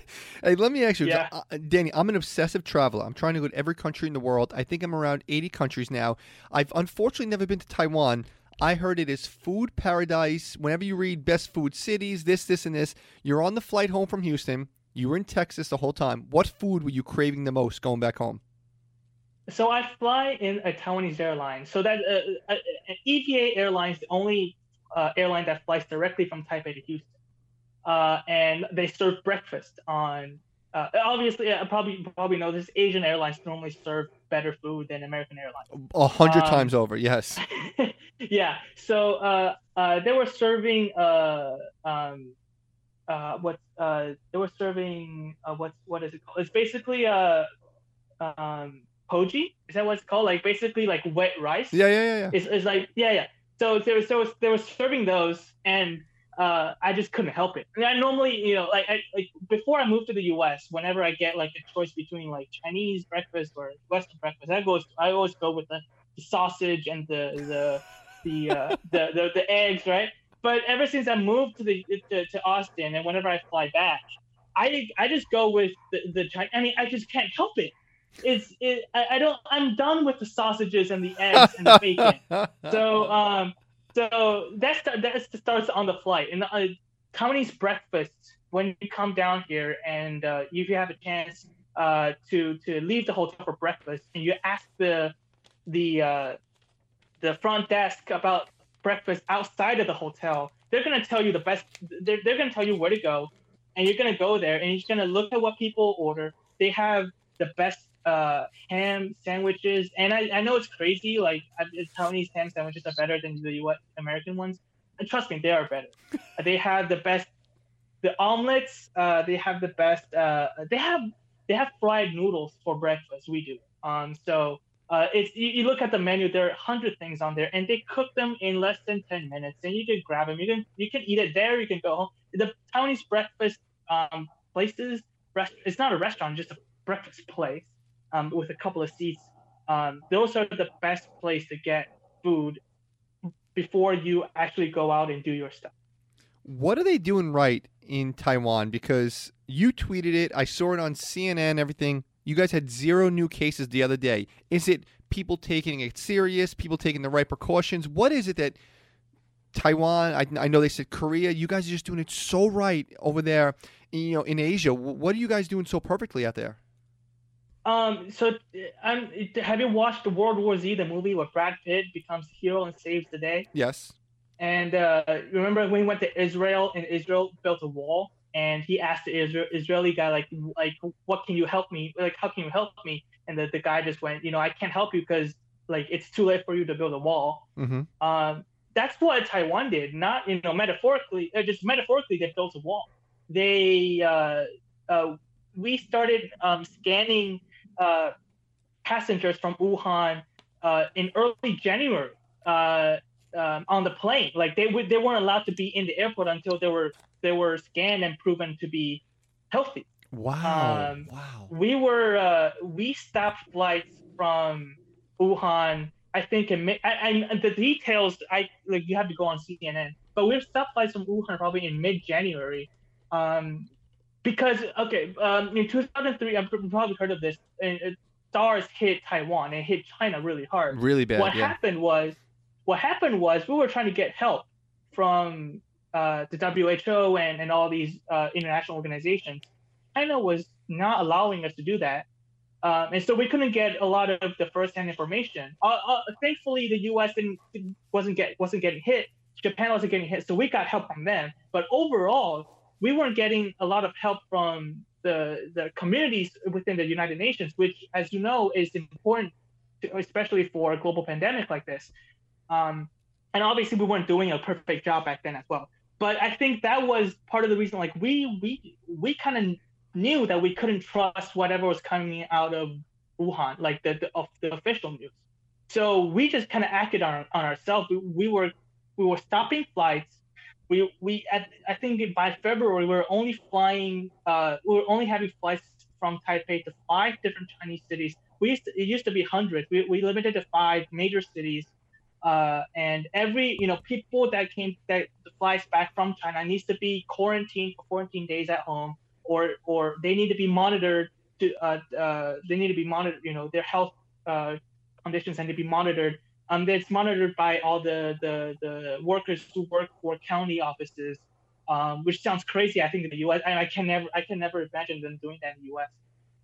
Hey, let me ask you, Yeah. uh, Danny. I'm an obsessive traveler. I'm trying to go to every country in the world. I think I'm around 80 countries now. I've unfortunately never been to Taiwan. I heard it is food paradise. Whenever you read best food cities, this, this, and this, you're on the flight home from Houston. You were in Texas the whole time. What food were you craving the most going back home? So I fly in a Taiwanese airline. So that uh, uh, uh, EVA Airlines, is the only uh, airline that flies directly from Taipei to Houston, uh, and they serve breakfast on. Uh, obviously, I probably probably know this. Asian airlines normally serve better food than American Airlines. A hundred Um, times over. Yes. yeah. So uh, uh, they were serving uh, um, uh, what uh, they were serving uh, what what is it called? It's basically uh, um, poji. Is that what it's called? Like basically like wet rice. Yeah, yeah, yeah, yeah. It's, it's like yeah yeah. So there was, there was they were serving those and. Uh, I just couldn't help it. And I normally, you know, like, I, like before I moved to the U.S., whenever I get like a choice between like Chinese breakfast or Western breakfast, I go, I always go with the, sausage and the the the, uh, the the the eggs, right? But ever since I moved to the to, to Austin, and whenever I fly back, I I just go with the the I mean, I just can't help it. It's it. I, I don't. I'm done with the sausages and the eggs and the bacon. So um, so that's that starts on the flight. And uh, Taiwanese breakfast when you come down here and uh, if you have a chance uh, to to leave the hotel for breakfast and you ask the the uh, the front desk about breakfast outside of the hotel, they're gonna tell you the best. They're they're gonna tell you where to go, and you're gonna go there and you're gonna look at what people order. They have the best uh, ham sandwiches, and I, I know it's crazy. Like Taiwanese ham sandwiches are better than the U.S. American ones. And trust me, they are better. they have the best, the omelets. Uh, they have the best. Uh, they have they have fried noodles for breakfast. We do. Um, so uh, it's you, you look at the menu. There are hundred things on there, and they cook them in less than ten minutes. And you can grab them. You can you can eat it there. You can go home. The Taiwanese breakfast um, places. Rest, it's not a restaurant, just a breakfast place um, with a couple of seats. Um, those are the best place to get food before you actually go out and do your stuff. What are they doing right in Taiwan? Because you tweeted it, I saw it on CNN, everything. You guys had zero new cases the other day. Is it people taking it serious, people taking the right precautions? What is it that Taiwan, I, I know they said Korea, you guys are just doing it so right over there, you know, in Asia. What are you guys doing so perfectly out there? Um, so um, have you watched World War Z, the movie where Brad Pitt becomes the hero and saves the day? Yes. And uh, remember when he went to Israel and Israel built a wall, and he asked the Israel, Israeli guy like, like, what can you help me? Like, how can you help me? And the, the guy just went, you know, I can't help you because like it's too late for you to build a wall. Mm-hmm. Um, that's what Taiwan did, not you know metaphorically, uh, just metaphorically they built a wall. They uh, uh, we started um, scanning uh, passengers from Wuhan uh, in early January uh, um, on the plane. Like they would, they weren't allowed to be in the airport until they were they were scanned and proven to be healthy. Wow. Um, wow. We were uh, we stopped flights from Wuhan. I think in I, the details I like you have to go on CNN, but we stopped flights from Wuhan probably in mid January. Um, because okay, um, in 2003, I've probably heard of this. And it, SARS hit Taiwan and hit China really hard. Really bad. what yeah. happened was, what happened was we were trying to get help from uh, the WHO and, and all these uh, international organizations. China was not allowing us to do that, um, and so we couldn't get a lot of the first-hand information. Uh, uh, thankfully, the U.S. Didn't, wasn't get wasn't getting hit. Japan wasn't getting hit, so we got help from them. But overall, we weren't getting a lot of help from the the communities within the United Nations, which, as you know, is important, to, especially for a global pandemic like this. Um, and obviously, we weren't doing a perfect job back then as well. But I think that was part of the reason. Like we we we kind of knew that we couldn't trust whatever was coming out of Wuhan, like the the, of the official news. So we just kind of acted on on ourselves. We, we were we were stopping flights we we at, I think by February we were only flying uh we were only having flights from Taipei to five different Chinese cities. We used to, it used to be hundreds. We we limited to five major cities. Uh, and every you know people that came that flies back from China needs to be quarantined for 14 days at home, or or they need to be monitored to uh, uh they need to be monitored you know their health uh conditions and to be monitored um, that's monitored by all the, the, the workers who work for county offices, um, which sounds crazy. I think in the U.S. and I can never I can never imagine them doing that in the U.S.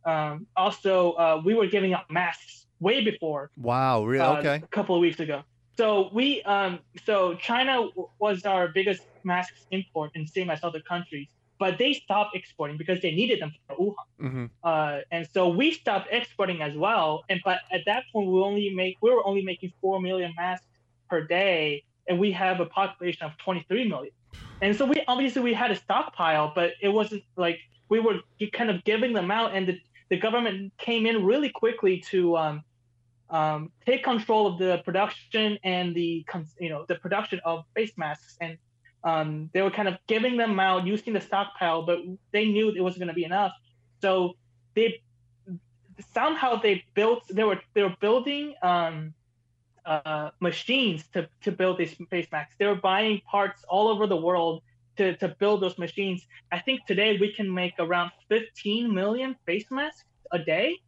Um, also, uh, we were giving out masks way before Wow. Really? uh, okay. a couple of weeks ago. So we um so China was our biggest masks import and same as other countries, but they stopped exporting because they needed them for Wuhan. Mm-hmm. Uh, and so we stopped exporting as well. And but at that point we only make we were only making four million masks per day, and we have a population of 23 million. And so we obviously we had a stockpile, but it wasn't like we were kind of giving them out, and the, the government came in really quickly to um, um, take control of the production and the you know the production of face masks, and um, they were kind of giving them out using the stockpile, but they knew it wasn't going to be enough, so they somehow they built they were they were building um, uh, machines to, to build these face masks. They were buying parts all over the world to, to build those machines. I think today we can make around 15 million face masks a day,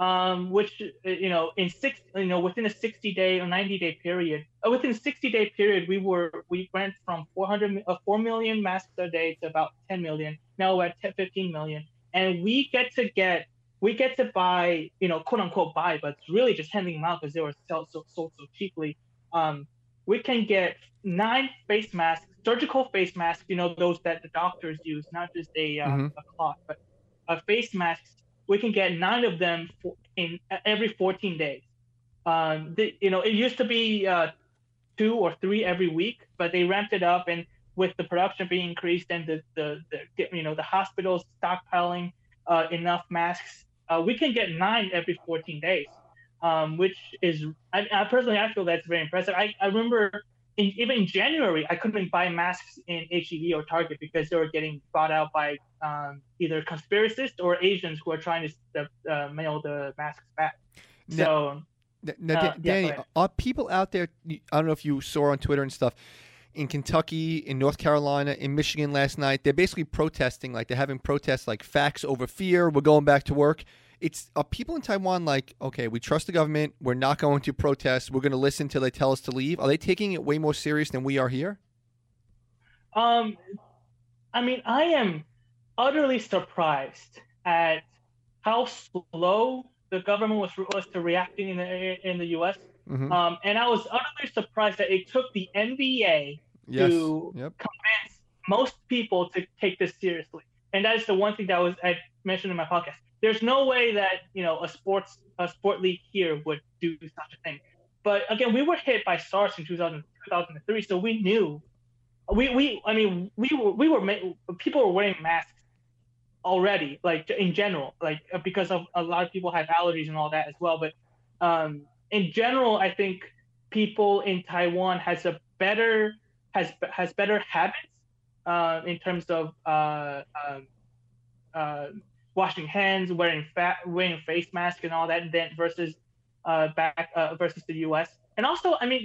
um, which you know in six you know within a 60 day or 90 day period. Uh, within a 60 day period, we were we went from 400 uh, 4 million masks a day to about 10 million. Now we're at 10, 15 million, and we get to get we get to buy, you know, quote unquote buy, but it's really just handing them out because they were sold so, sold so cheaply. Um, we can get nine face masks, surgical face masks, you know, those that the doctors use, not just a, uh, mm-hmm. a cloth, but a face masks. We can get nine of them in every 14 days. Um, the, you know, it used to be uh, two or three every week, but they ramped it up, and with the production being increased and the the, the you know the hospitals stockpiling uh, enough masks uh, we can get nine every 14 days, um, which is, I, I, personally, I feel that's very impressive. I, I remember in, even in January, I couldn't buy masks in HEB or Target because they were getting bought out by um, either conspiracists or Asians who are trying to uh, mail the masks back. So, now, now uh, Danny, yeah, are people out there? I don't know if you saw on Twitter and stuff in Kentucky, in North Carolina, in Michigan last night. They're basically protesting, like they're having protests like facts over fear. We're going back to work. It's are people in Taiwan like, okay, we trust the government. We're not going to protest. We're going to listen till they tell us to leave. Are they taking it way more serious than we are here? Um, I mean, I am utterly surprised at how slow the government was was to reacting in the in the U.S. Mm-hmm. Um, and I was utterly surprised that it took the NBA yes. to yep. convince most people to take this seriously. And that is the one thing that was I mentioned in my podcast. There's no way that you know a sports a sport league here would do such a thing. But again, we were hit by SARS in 2000, 2003, so we knew. We, we I mean we were we were people were wearing masks already like in general like because of a lot of people have allergies and all that as well but um in general, I think people in Taiwan has a better has has better habits uh, in terms of uh, um, uh, washing hands, wearing fat, wearing face mask, and all that, Then versus uh, back uh, versus the U.S. And also, I mean,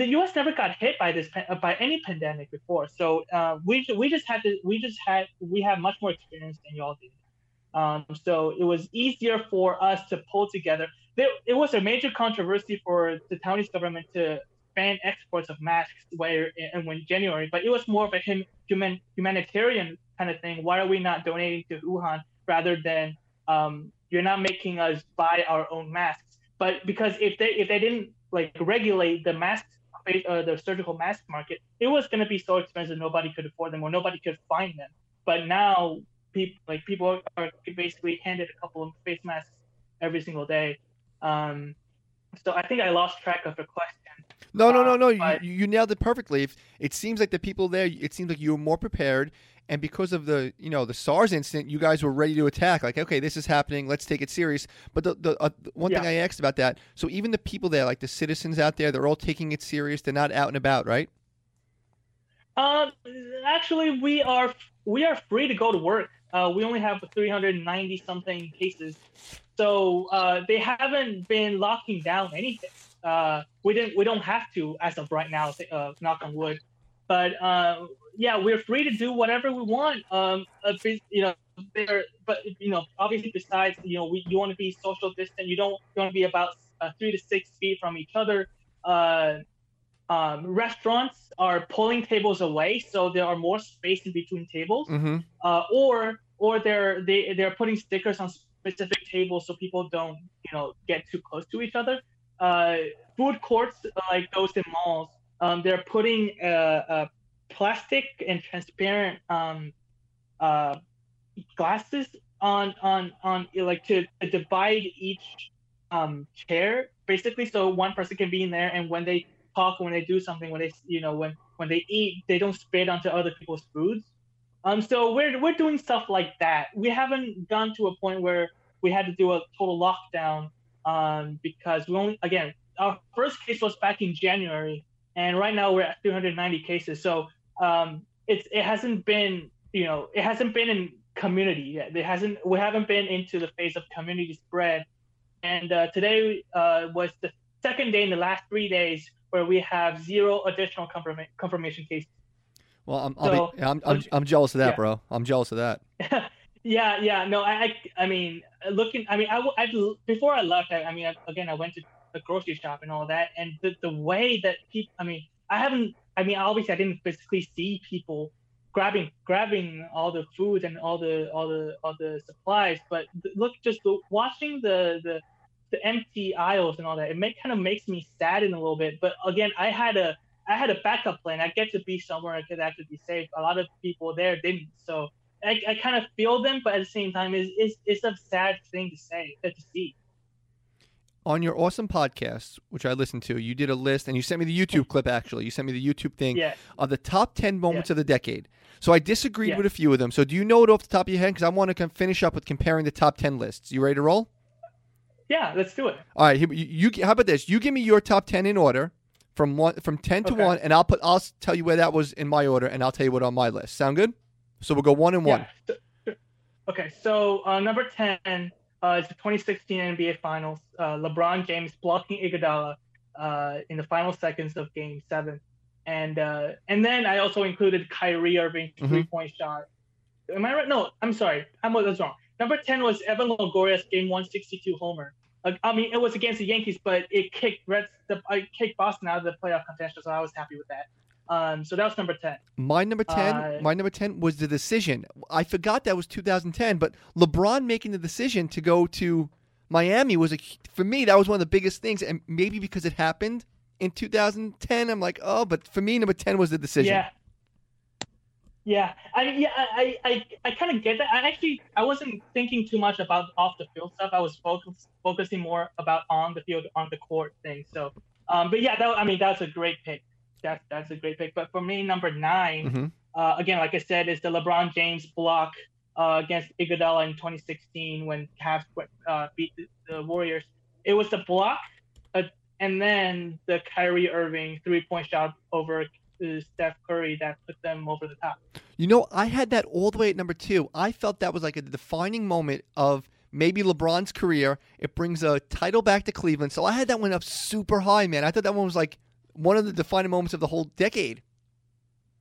the U.S. never got hit by this by any pandemic before, so uh, we we just had to we just had we have much more experience than y'all did. Um, so it was easier for us to pull together there, it was a major controversy for the Taiwanese government to ban exports of masks where in when January, but it was more of a human humanitarian kind of thing. Why are we not donating to Wuhan rather than um, you're not making us buy our own masks? But because if they if they didn't like regulate the masks, uh, the surgical mask market, it was going to be so expensive nobody could afford them or nobody could find them. But now people like people are basically handed a couple of face masks every single day um, so I think I lost track of the question. No, no, no, no. Uh, you, you nailed it perfectly. If, it seems like the people there. It seems like you were more prepared, and because of the you know the SARS incident, you guys were ready to attack. Like, okay, this is happening. Let's take it serious. But the, the uh, one yeah. thing I asked about that. So even the people there, like the citizens out there, they're all taking it serious. They're not out and about, right? Um, actually, we are we are free to go to work. Uh, we only have 390 something cases so uh, they haven't been locking down anything. Uh, we didn't. We don't have to as of right now. Uh, knock on wood. But uh, yeah, we're free to do whatever we want. Um, you know, there. But you know, obviously, besides you know, we, you want to be social distant. You don't. Want to be about uh, three to six feet from each other. Uh, um, restaurants are pulling tables away, so there are more space in between tables. Mm-hmm. or or they're they they're putting stickers on specific tables so people don't, you know, get too close to each other. Uh, food courts like those in malls, um, they're putting uh, uh, plastic and transparent um, uh, glasses on on on like to, to divide each um, chair basically, so one person can be in there, and when they talk, when they do something, when they you know when when they eat, they don't spit onto other people's foods. Um, so we're we're doing stuff like that. We haven't gone to a point where we had to do a total lockdown um, because we only again our first case was back in January, and right now we're at 390 cases. So um, it's it hasn't been you know it hasn't been in community yet. It hasn't we haven't been into the phase of community spread. And uh, today uh, was the second day in the last three days where we have zero additional confirma- confirmation cases. Well, I'm so, be, I'm, I'm, I'm jealous of that, yeah. bro. I'm jealous of that. yeah, yeah. No, I, I, I mean, looking. I mean, I, I before I left. I, I mean, I, again, I went to the grocery shop and all that, and the the way that people. I mean, I haven't. I mean, obviously, I didn't physically see people grabbing grabbing all the food and all the all the all the supplies, but look, just watching the the the empty aisles and all that, it make, kind of makes me sadden a little bit. But again, I had a I had a backup plan. I get to be somewhere I could actually be safe. A lot of people there didn't, so I, I kind of feel them, but at the same time, it's, it's, it's a sad thing to say to see. On your awesome podcast, which I listened to, you did a list and you sent me the YouTube clip. Actually, you sent me the YouTube thing yeah. of the top ten moments yeah. of the decade. So I disagreed yeah. with a few of them. So do you know it off the top of your head? Because I want to finish up with comparing the top ten lists. You ready to roll? Yeah, let's do it. All right, you, you how about this? You give me your top ten in order from one from ten to okay. one, and I'll put I'll tell you where that was in my order, and I'll tell you what on my list. Sound good? So we'll go one and one. Yeah. Okay, so uh, number ten uh, is the 2016 NBA Finals. Uh, LeBron James blocking Iguodala uh, in the final seconds of Game Seven, and uh, and then I also included Kyrie Irving mm-hmm. three point shot. Am I right? No, I'm sorry. I'm that's wrong. Number 10 was Evan Longoria's game 162 homer. I mean, it was against the Yankees, but it kicked Reds, the, I kicked Boston out of the playoff contention, so I was happy with that. Um, so that was number 10. My number 10, uh, my number 10 was the decision. I forgot that was 2010, but LeBron making the decision to go to Miami was a, for me, that was one of the biggest things. And maybe because it happened in 2010, I'm like, oh, but for me, number 10 was the decision. Yeah. Yeah, I yeah, I I, I kind of get that. I actually I wasn't thinking too much about off the field stuff. I was focus, focusing more about on the field, on the court thing. So, um, but yeah, that I mean that's a great pick. That's that's a great pick. But for me, number 9 mm-hmm. uh, again, like I said, is the LeBron James block uh, against Iguodala in 2016 when Cavs uh, beat the, Warriors. It was the block, uh, and then the Kyrie Irving three point shot over Steph Curry that put them over the top. You know, I had that all the way at number two. I felt that was like a defining moment of maybe LeBron's career. It brings a title back to Cleveland. So I had that one up super high, man. I thought that one was like one of the defining moments of the whole decade.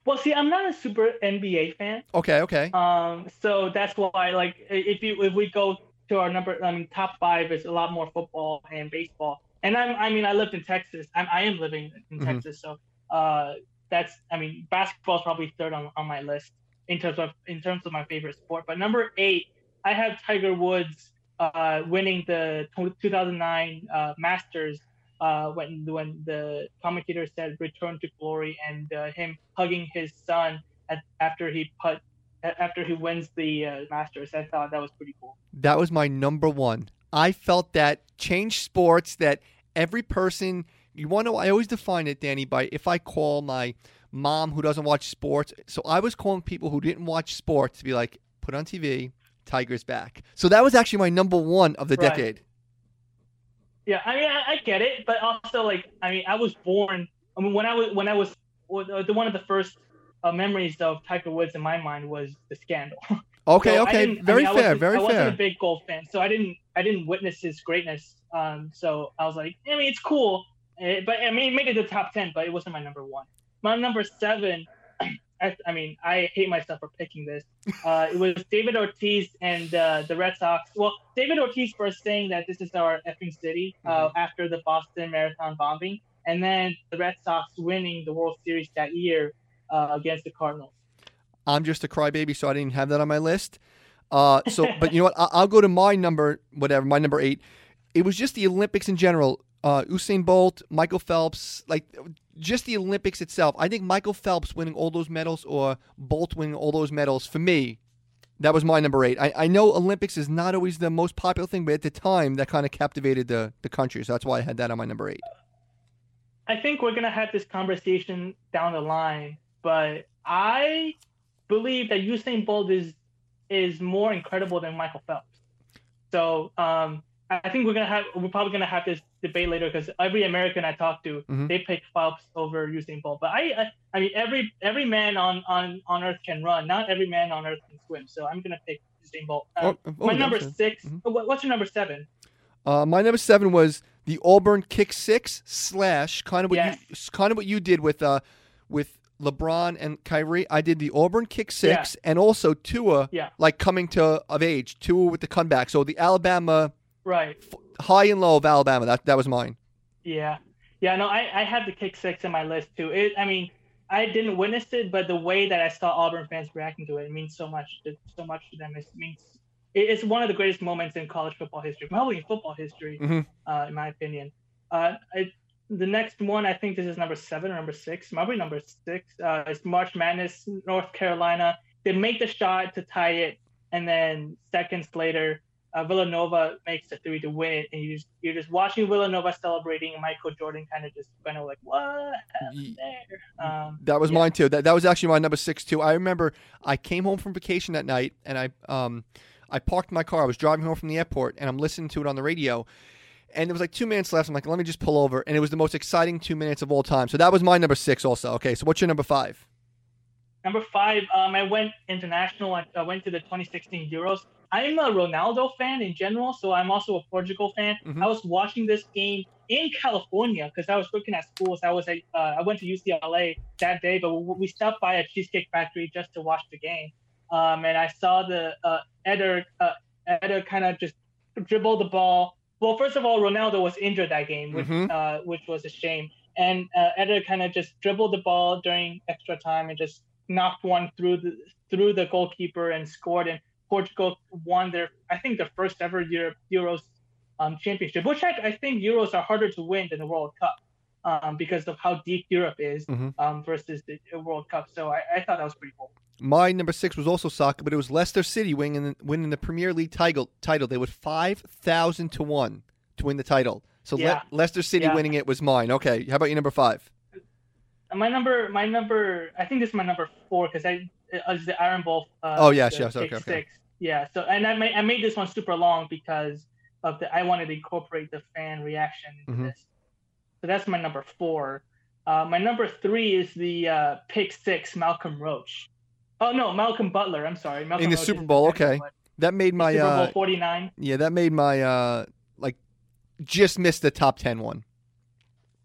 Well, see, I'm not a super NBA fan. Okay, okay. Um, so that's why, like, if you if we go to our number, I mean, top five is a lot more football and baseball. And I'm, I mean, I lived in Texas. I'm, I am living in mm-hmm. Texas, so uh, that's I mean basketball is probably third on, on my list in terms of in terms of my favorite sport. But number eight, I have Tiger Woods uh, winning the 2009 uh, Masters uh, when when the commentator said "return to glory" and uh, him hugging his son at, after he put after he wins the uh, Masters. I thought that was pretty cool. That was my number one. I felt that change sports that every person you want to? I always define it, Danny, by if I call my mom who doesn't watch sports. So I was calling people who didn't watch sports to be like, put on TV, Tiger's back. So that was actually my number one of the right. decade. Yeah, I mean, I, I, get it, but also like, I mean, I was born. I mean, when I was when I was the one of the first uh, memories of Tiger Woods in my mind was the scandal. Okay, so okay, very I mean, fair, very fair. I wasn't a big golf fan, so I didn't I didn't witness his greatness. Um, so I was like, I mean, it's cool, it, eh, but I mean, it made it the top ten, but it wasn't my number one. My number seven. I, mean, I hate myself for picking this. Uh, it was David Ortiz and uh, the Red Sox. Well, David Ortiz first saying that this is our effing city uh, mm-hmm. after the Boston Marathon bombing, and then the Red Sox winning the World Series that year uh, against the Cardinals. I'm just a crybaby, so I didn't have that on my list. Uh, so, but you know what? I'll go to my number, whatever, my number eight. It was just the Olympics in general uh, Usain Bolt, Michael Phelps, like just the Olympics itself. I think Michael Phelps winning all those medals or Bolt winning all those medals for me, that was my number eight. I, I know Olympics is not always the most popular thing, but at the time that kind of captivated the the country. So that's why I had that on my number eight. I think we're gonna have this conversation down the line, but I believe that Usain Bolt is is more incredible than Michael Phelps. So um, I think we're gonna have we're probably gonna have this debate later because every American I talk to, Mhm. they pick Phelps over Usain Bolt. But I, I I mean every every man on on on Earth can run. Not every man on Earth can swim. So I'm gonna pick Usain Bolt. Um, Oh, oh, my yeah, number sure. 6 Mhm. oh, what- What's your number seven? Uh, my number seven was the Auburn kick six slash kind of what Yes. you kind of what you did with uh with LeBron and Kyrie. I did the Auburn kick six and also Tua Yeah. like coming to of age. Tua with the comeback. So the Alabama Right. high and low of Alabama. That that was mine. Yeah, yeah. No, I I have the kick six in my list too. It, I mean, I didn't witness it, but the way that I saw Auburn fans reacting to it, it means so much. To, so much to them. It means it- it's one of the greatest moments in college football history, probably in football history, Mhm. uh, in my opinion. Uh, I, the next one, I think this is number seven or number six, probably number six. Uh, it's March Madness, North Carolina. They make the shot to tie it, and then seconds later, uh, Villanova makes the three to win it, and you just, you're just watching Villanova celebrating, and Michael Jordan kind of just kind of like, what there? Um, That was Yeah. mine too. That that was actually my number six too. I remember I came home from vacation that night and I um I parked my car. I was driving home from the airport and I'm listening to it on the radio. And there was like two minutes left. I'm like, let me just pull over. And it was the most exciting two minutes of all time. So that was my number six also. Okay, so what's your number five? Number five, um, I went international. I, I went to the 2016 Euros. I'm a Ronaldo fan in general, so I'm also a Portugal fan. Mhm. I was watching this game in California because I was working at schools. I was at, uh, I went to UCLA that day, but we stopped by a cheesecake factory just to watch the game. Um, and I saw the uh, Eder, uh, Eder kind of just dribble the ball. Well, first of all, Ronaldo was injured that game, which Mhm. uh, which was a shame. And uh, Eder kind of just dribbled the ball during extra time and just knocked one through the through the goalkeeper and scored. And Portugal won their, I think, their first ever Euro, Euros um, championship, which I, I think Euros are harder to win than the World Cup um, because of how deep Europe is Mhm. um, versus the World Cup. So I, I thought that was pretty cool. My number six was also soccer, but it was Leicester City winning the, winning the Premier League title. Title they were five thousand to one to win the title. So Le- Leicester City Yeah. winning it was mine. Okay, how about your number five? My number, my number, I think this is my number four because I it was the Iron Bowl. Uh, Oh, yes, yes, okay, okay. Six. Yeah. So and I made I made this one super long because of the I wanted to incorporate the fan reaction into Mhm. this. So that's my number four. Uh, my number three is the uh, pick six, Malcolm Roach. Oh no, Malcolm Butler. I'm sorry, Malcolm In the Roach Super Bowl, okay. but That made my Super uh, Bowl 49. yeah, that made my uh, like just missed the top ten one.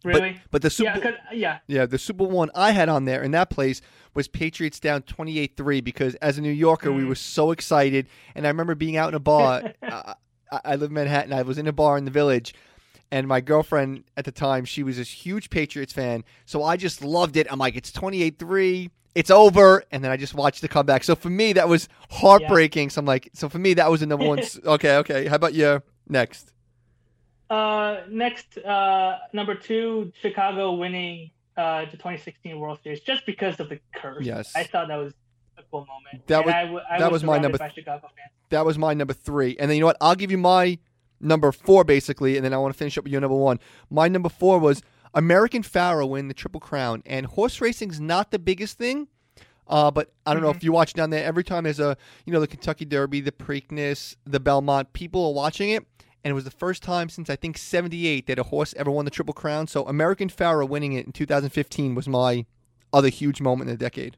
Really? But the Super yeah, 'cause- yeah. Yeah, the Super Bowl one I had on there in that place was Patriots down 28-3 because as a New Yorker we Mm. were so excited. And I remember being out in a bar. I, I I live in Manhattan. I was in a bar in the village. And my girlfriend at the time she was this huge Patriots fan. So I just loved it. I'm like it's 28-3 it's over. And then I just watched the comeback. So for me that was heartbreaking. So I'm like so for me that was the number one okay okay. How about you? Next Uh, next, uh, number two, Chicago winning uh, the 2016 World Series just because of the curse. Yes. I thought that was a cool moment. That And was- I w- I that was my number That was my number three. And then you know what? I'll give you my number four basically, and then I want to finish up with your number one. My number four was American Pharoah win the Triple Crown. And horse racing's not the biggest thing. Uh, but I don't know Mhm. if you watch down there. Every time there's a, you know, the Kentucky Derby, the Preakness, the Belmont, people are watching it, and it was the first time since I think '78 that a horse ever won the Triple Crown. So American Pharoah winning it in 2015 was my other huge moment in the decade.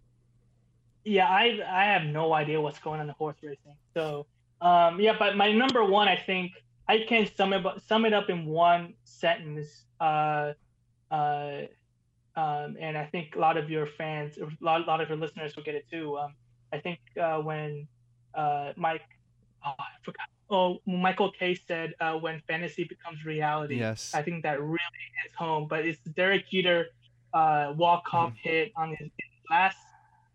Yeah, I I have no idea what's going on in horse racing. So, um, yeah, but my number one, I think I can sum it up- sum it up in one sentence. Uh, uh, um, and I think a lot of your fans, a lot, a lot of your listeners will get it too. Um, I think uh, when uh, Mike. Oh, Michael Kay said uh, when fantasy becomes reality. Yes. I think that really hits home. But it's Derek Jeter uh, walk off Mm-hmm. hit on his last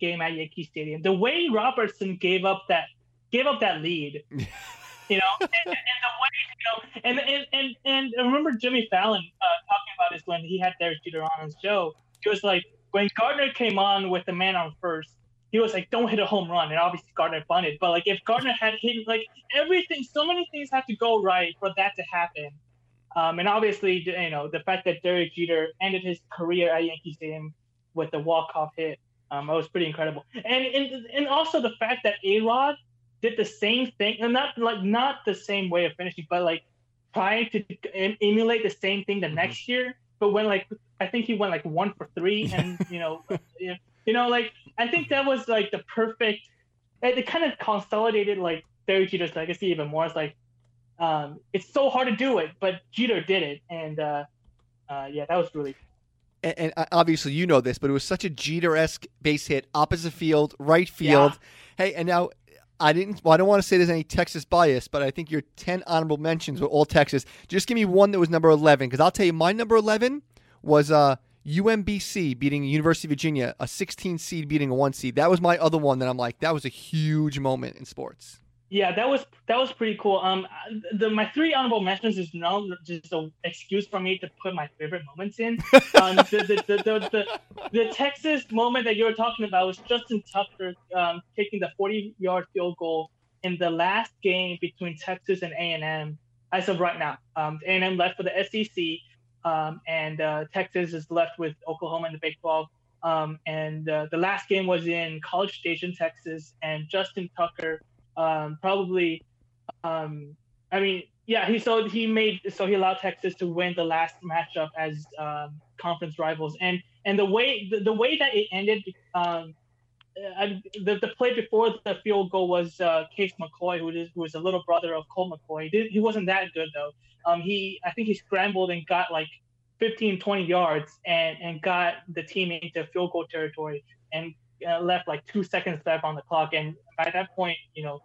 game at Yankee Stadium. The way Robertson gave up that gave up that lead, you know, and, and the way you know, and and and, and I remember Jimmy Fallon uh, talking about this when he had Derek Jeter on his show. He was like, when Gardner came on with the man on first, he was like, "Don't hit a home run," and obviously Gardner bunted. But like, if Gardner had hit, like everything, so many things have to go right for that to happen. Um, and obviously, you know, the fact that Derek Jeter ended his career at Yankee Stadium with a walk-off hit, um, it was pretty incredible. And and and also the fact that A Rod did the same thing, and not like not the same way of finishing, but like trying to emulate the same thing the mm-hmm. next year. But when like I think he went like one for three, and you know, you know, like I think that was like the perfect. It, kind of consolidated like Derek Jeter's legacy even more. It's like um, it's so hard to do it, but Jeter did it, and uh, uh, yeah, that was really. And, and, uh, obviously, you know this, but it was such a Jeter-esque base hit, opposite field, right field. Yeah. Hey, and now I didn't. Well, I don't want to say there's any Texas bias, but I think your ten honorable mentions were all Texas. Just give me one that was number eleven, because I'll tell you, my number eleven was uh, UMBC beating University of Virginia, a 16 seed beating a one seed. That was my other one that I'm like, that was a huge moment in sports. Yeah, that was that was pretty cool. Um, the my three honorable mentions is not just an excuse for me to put my favorite moments in. um, the, the, the, the, the, the, Texas moment that you were talking about was Justin Tucker um, taking the 40 yard field goal in the last game between Texas and A and M. As of right now, um, A and M left for the SEC, um, and uh, Texas is left with Oklahoma in the Big 12. Um, and uh, the last game was in College Station, Texas, and Justin Tucker um, probably, um, I mean, yeah, he so he made so he allowed Texas to win the last matchup as um, conference rivals, and and the way the, the way that it ended, um, I, the, the play before the field goal was uh, Case McCoy, who is who was a little brother of Colt McCoy. He, did, he wasn't that good though. Um, he I think he scrambled and got like 15, 20 yards and and got the team into field goal territory and uh, left like two seconds left on the clock. And by that point, you know,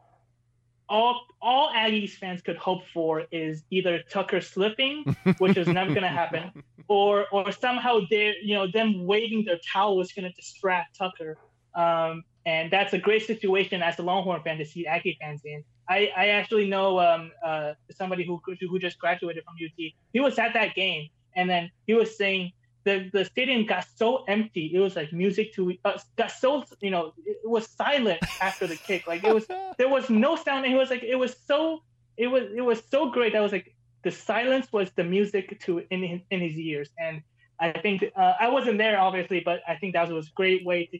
all all Aggies fans could hope for is either Tucker slipping, which is never going to happen, or or somehow they you know them waving their towel is going to distract Tucker. Um, and that's a great situation as a Longhorn fan to see Aggie fans in. I, I actually know um, uh, somebody who who just graduated from UT. He was at that game, and then he was saying the the stadium got so empty. It was like music to uh, got so you know it was silent after the kick. Like it was there was no sound. And he was like it was so it was it was so great. That was like the silence was the music to in his, in his ears. And I think uh, I wasn't there obviously, but I think that was a great way to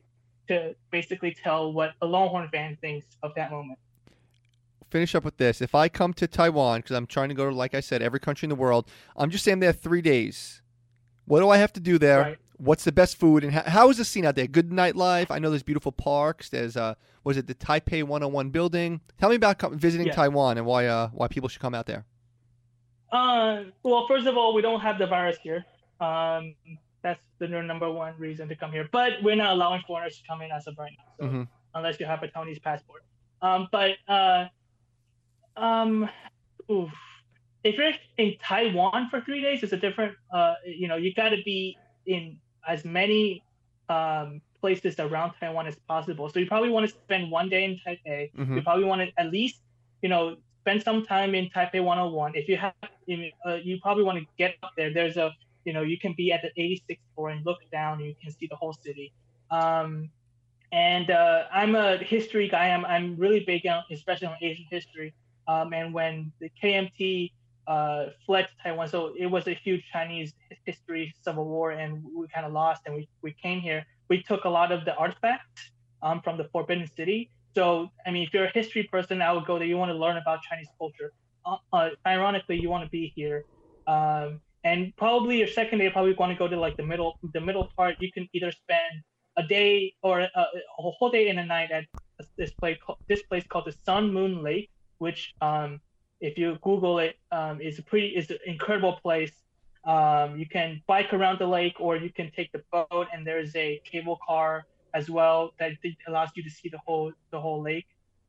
to basically tell what a Longhorn fan thinks of that moment. Finish up with this. If I come to Taiwan, because I'm trying to go to, like I said, every country in the world, I'm just saying there three days what do I have to do there? Right. What's the best food and how, how is the scene out there? Good nightlife. I know there's beautiful parks. There's uh, was it the Taipei 101 building? Tell me about visiting yeah. Taiwan and why uh why people should come out there. Uh, well, first of all, we don't have the virus here. Um, that's the number one reason to come here. But we're not allowing foreigners to come in as of right now, so mm-hmm. unless you have a Taiwanese passport. Um, but uh, um, oof if you're in Taiwan for three days, it's a different. Uh, you know, you got to be in as many um, places around Taiwan as possible. So you probably want to spend one day in Taipei. Mm-hmm. You probably want to at least, you know, spend some time in Taipei 101. If you have, uh, you probably want to get up there. There's a, you know, you can be at the 86th floor and look down. And you can see the whole city. Um, and uh, I'm a history guy. I'm I'm really big on, especially on Asian history. Um, and when the KMT uh, fled to Taiwan. So it was a huge Chinese history civil war, and we kind of lost. And we, we came here. We took a lot of the artifacts um, from the Forbidden City. So I mean, if you're a history person, I would go there. You want to learn about Chinese culture. Uh, uh, ironically, you want to be here. Um, and probably your second day, probably want to go to like the middle, the middle part. You can either spend a day or a, a whole day and a night at this place, this place called the Sun Moon Lake, which um, if you Google it, um, it's a pretty, it's an incredible place. Um, you can bike around the lake, or you can take the boat, and there's a cable car as well that allows you to see the whole the whole lake.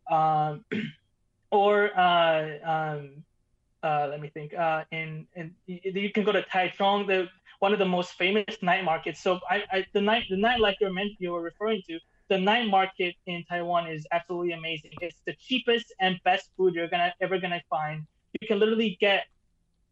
Um, or uh, um, uh, let me think. Uh, in, in you can go to Taichung, the one of the most famous night markets. So I, I the night the night like you were meant you were referring to the night market in Taiwan is absolutely amazing. It's the cheapest and best food you're gonna ever gonna find. You can literally get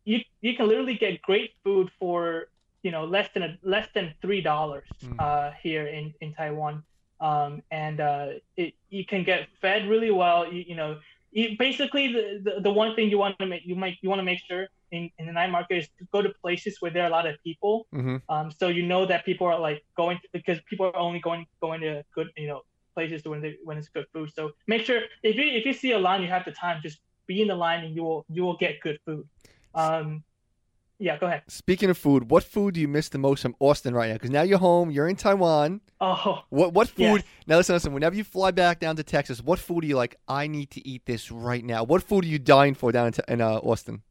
you you can literally get great food for you know less than a, less than three dollars Mm. uh, here in in Taiwan, um, and uh, it you can get fed really well. You, you know, you, basically the, the the one thing you want to make you might you want to make sure in in the night market is to go to places where there are a lot of people. hmm Um, so you know that people are like going because people are only going going to good you know places when they when it's good food. So make sure if you if you see a line, you have the time, just be in the line and you will you will get good food. Um, yeah, go ahead. Speaking of food, what food do you miss the most from Austin right now? Because now you're home, you're in Taiwan. Oh, What what food? Yes. Now listen, listen. Whenever you fly back down to Texas, what food are you like? I need to eat this right now. What food are you dying for down in, in uh, Austin?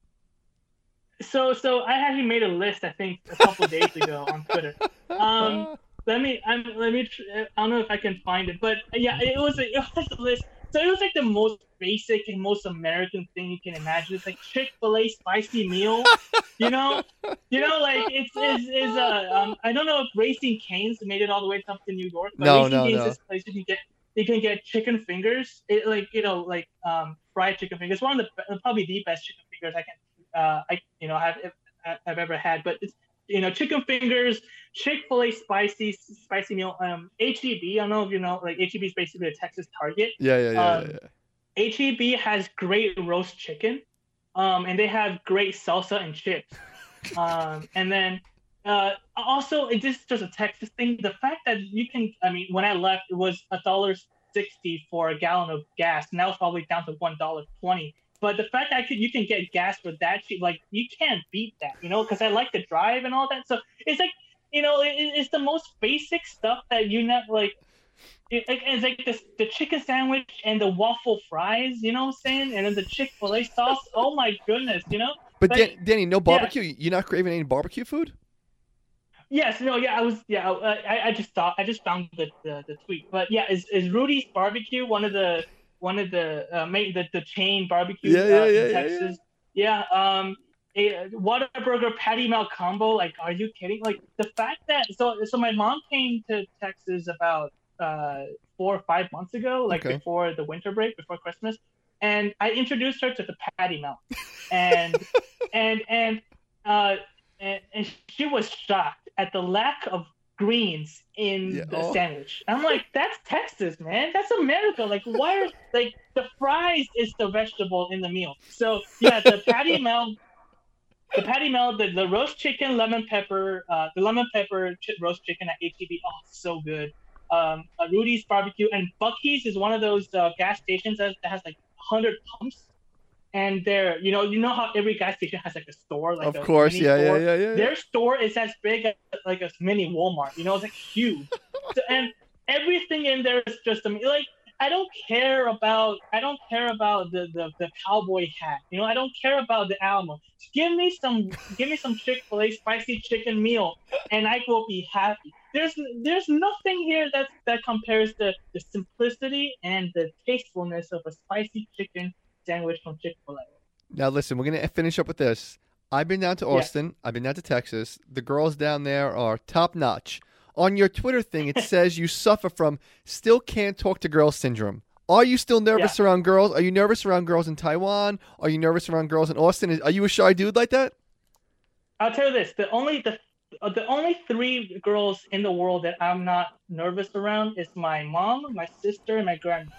so so I actually made a list I think a couple days ago on Twitter. Um, let me I'm, let me I don't know if I can find it, but yeah, it was a, it was a list. So it was like the most basic and most American thing you can imagine. It's like Chick Fil A spicy meal, you know, you know, like it's is is uh um I don't know if Raising Cane's made it all the way up to New York, but No, Racing no, Canes no. is a place you can get you can get chicken fingers, it, like you know like um fried chicken fingers. One of the probably the best chicken fingers I can uh I you know have I've ever had, but it's you know chicken fingers Chick Fil A spicy spicy meal. Um, HEB. I don't know if you know, like HEB is basically a Texas Target. Yeah, yeah, yeah, Um, yeah, yeah. HEB has great roast chicken, um, and they have great salsa and chips. Um, and then uh, also, it this is just a Texas thing. The fact that you can, I mean, when I left, it was a dollar sixty for a gallon of gas. Now it's probably down to one dollar twenty. But the fact that you can get gas for that cheap, like you can't beat that, you know, because I like to drive and all that. So it's like, you know, it, it's the most basic stuff that you not like. It, it- it's like the, the chicken sandwich and the waffle fries, you know what I'm saying? And then the Chick fil A sauce. Oh my goodness, you know? But like- Dan- Danny, no barbecue. You're not craving any barbecue food? Yes, no, yeah, I was, yeah, I, I- I just thought, I just found the, the, the tweet, but yeah, is, is Rudy's Barbecue one of the one of the uh, main the, the chain barbecue Yeah, yeah, uh, in yeah, yeah, Texas? Yeah, um, a Whataburger patty melt combo. Like, are you kidding? Like the fact that so so my mom came to Texas about uh four or five months ago, like Okay. before the winter break, before Christmas, and I introduced her to the patty melt, and and and uh and, and she was shocked at the lack of greens in Yeah, the oh. sandwich. I'm like, that's Texas, man. That's America. Like, why are like the fries is the vegetable in the meal? So yeah, the patty melt, the patty melt, the, the roast chicken, lemon pepper, uh, the lemon pepper ch- roast chicken at HEB. Oh, so good. Um, uh, Rudy's barbecue and Buc-ee's is one of those uh, gas stations that, that has like 100 pumps. And they're, you know, you know how every gas station has like a store, like of course, yeah, yeah, yeah, yeah, yeah. Their store is as big as like a mini Walmart. You know, it's like huge. so, and everything in there is just like I don't care about I don't care about the, the the cowboy hat. You know, I don't care about the Alamo. Just give me some give me some Chick Fil A spicy chicken meal, and I will be happy. There's there's nothing here that that compares the the simplicity and the tastefulness of a spicy chicken sandwich from Chick Fil A. Now listen, we're gonna finish up with this. I've been down to Yeah. Austin. I've been down to Texas. The girls down there are top notch. On your Twitter thing, it says you suffer from still can't talk to girls syndrome. Are you still nervous around girls? Are you nervous around girls in Taiwan? Are you nervous around girls in Austin? Are you a shy dude like that? I'll tell you this: the only the the only three girls in the world that I'm not nervous around is my mom, my sister, and my grandma.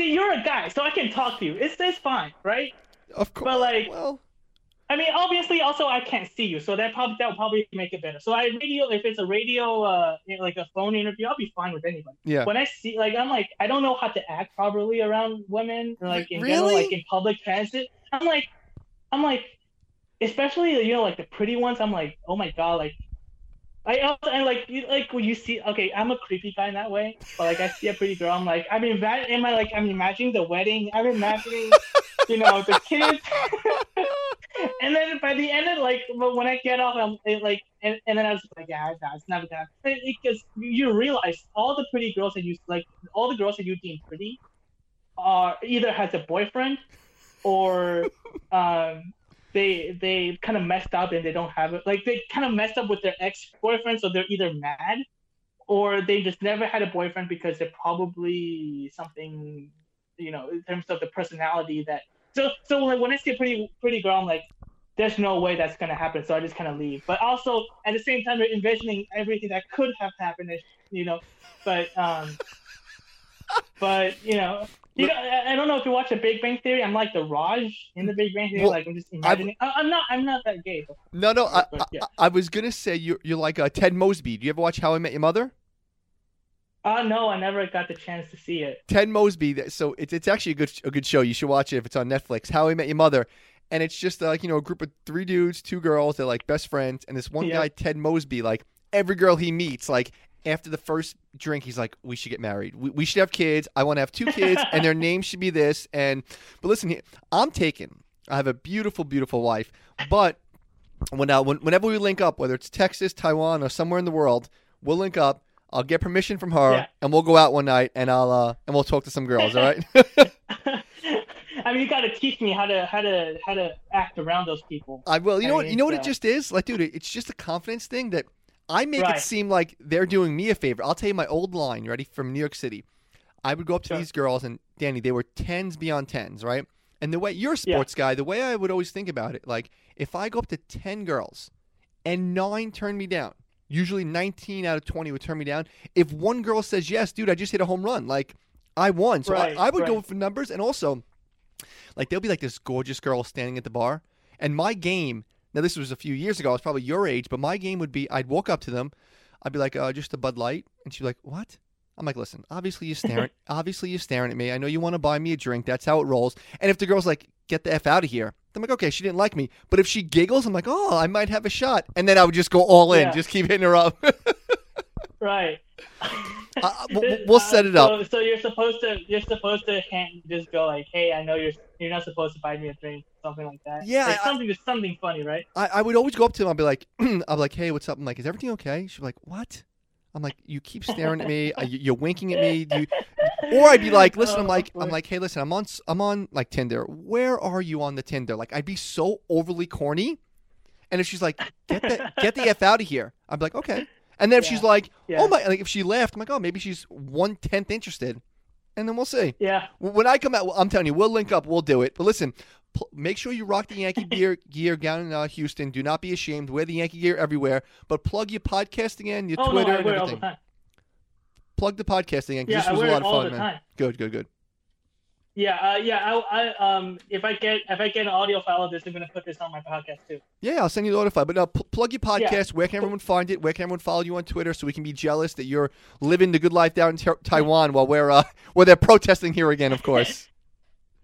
See, you're a guy, so I can talk to you. It's it's fine, right? Of course. But, like- well, I mean, obviously, also I can't see you, so that probably that will probably make it better. So I radio if it's a radio, uh, like a phone interview, I'll be fine with anybody. yeah. When I see, like, I'm like, I don't know how to act properly around women, like in general, like in public transit. I'm like, I'm like, especially you know, like the pretty ones. I'm like, oh my god, like. I also and like you like when you see okay I'm a creepy guy in that way but like I see a pretty girl I'm like I'm in am I like I'm imagining the wedding I'm imagining you know the kids. And then by the end of like but when I get off I'm it, like and, and then I was like yeah no, it's never gonna because you realize all the pretty girls that you like all the girls that you deem pretty are either has a boyfriend or um they they kind of messed up and they don't have it like they kind of messed up with their ex-boyfriend so they're either mad or they just never had a boyfriend because they're probably something you know in terms of the personality that so so like when I see a pretty pretty girl I'm like there's no way that's gonna happen. So I just kind of leave. But also at the same time, you're envisioning everything that could have happened. You know, but um, but you know. You know, I don't know if you watch The Big Bang Theory. I'm like the Raj in The Big Bang Theory. Well, like I'm just imagining. I, I'm not. I'm not that gay. But, No, no. I, But, yeah. I, I was gonna say you're you're like uh, Ted Mosby. Do you ever watch How I Met Your Mother? uh, no, I never got the chance to see it. Ted Mosby. So it's it's actually a good a good show. You should watch it if it's on Netflix. How I Met Your Mother, and it's just like you know a group of three dudes, two girls. They're like best friends, and this one Yeah. guy, Ted Mosby, like every girl he meets, like after the first drink, he's like, "We should get married. We, we should have kids. I want to have two kids, and their name should be this." And but listen, here, I'm taken. I have a beautiful, beautiful wife, but when, uh, when whenever we link up, whether it's Texas, Taiwan, or somewhere in the world, we'll link up. I'll get permission from her, Yeah. and we'll go out one night, and I'll uh, and we'll talk to some girls. All right. I mean, you got to teach me how to how to how to act around those people. I will. You I know what? You know what it just is? Like, dude, it's just a confidence thing that I make it seem like they're doing me a favor. I'll tell you my old line. Ready from New York City? I would go up to Sure. these girls, and Danny, they were tens beyond tens, right? And the way you're a Yeah. sports guy, the way I would always think about it, like if I go up to ten girls, and nine turn me down. Usually, nineteen out of twenty would turn me down. If one girl says yes, dude, I just hit a home run. Like I won. So Right, I, I would go for numbers, and also, like there'll be like this gorgeous girl standing at the bar, and my game. Now this was a few years ago. I was probably your age, but my game would be I'd walk up to them, I'd be like, uh, just a Bud Light, and she'd be like, what? I'm like, listen, obviously you're staring, obviously you're staring at me. I know you want to buy me a drink. That's how it rolls. And if the girl's like, get the f out of here, I'm like, okay, she didn't like me. But if she giggles, I'm like, oh, I might have a shot, and then I would just go all in, Yeah. just keep hitting her up. Right. Uh, we'll- we'll set it up. So, so you're supposed to you're supposed to hand, just go like, hey, I know you're you're not supposed to buy me a drink, something like that. Yeah, Like, I- something just something funny, right? I, I would always go up to him. I'd be like, be like, hey, what's up? I'm like, is everything okay? She'd be like, what? I'm like, you keep staring at me. Uh, you- You're winking at me. Do you, or I'd be like, listen, I'm Oh, like, I'm like, hey, listen, I'm on, I'm on like Tinder. Where are you on the Tinder? Like, I'd be so overly corny. And if she's like, get the, get the f out of here, I'd be like, okay. And then if she's like, Yeah. oh my, like if she laughed, I'm like, oh, maybe she's one tenth interested, and then we'll see. Yeah. When I come out, I'm telling you, we'll link up. We'll do it. But listen, pl- make sure you rock the Yankee gear gear down in uh, Houston. Do not be ashamed. Wear the Yankee gear everywhere. But plug your podcasting in, your Oh Twitter, no, and wear it all the everything. time. Plug the podcasting in. 'cause Yeah, this I was wear a lot of fun, the man. time. Good, good, good. Yeah, uh, yeah. I, I, um, if I get if I get an audio file of this, I'm gonna put this on my podcast too. Yeah, I'll send you the notify. But uh, pl- plug your podcast. Where can everyone find it? Where can everyone follow you on Twitter so we can be jealous that you're living the good life down in Ta- Taiwan while we're uh, where they're protesting here again, of course.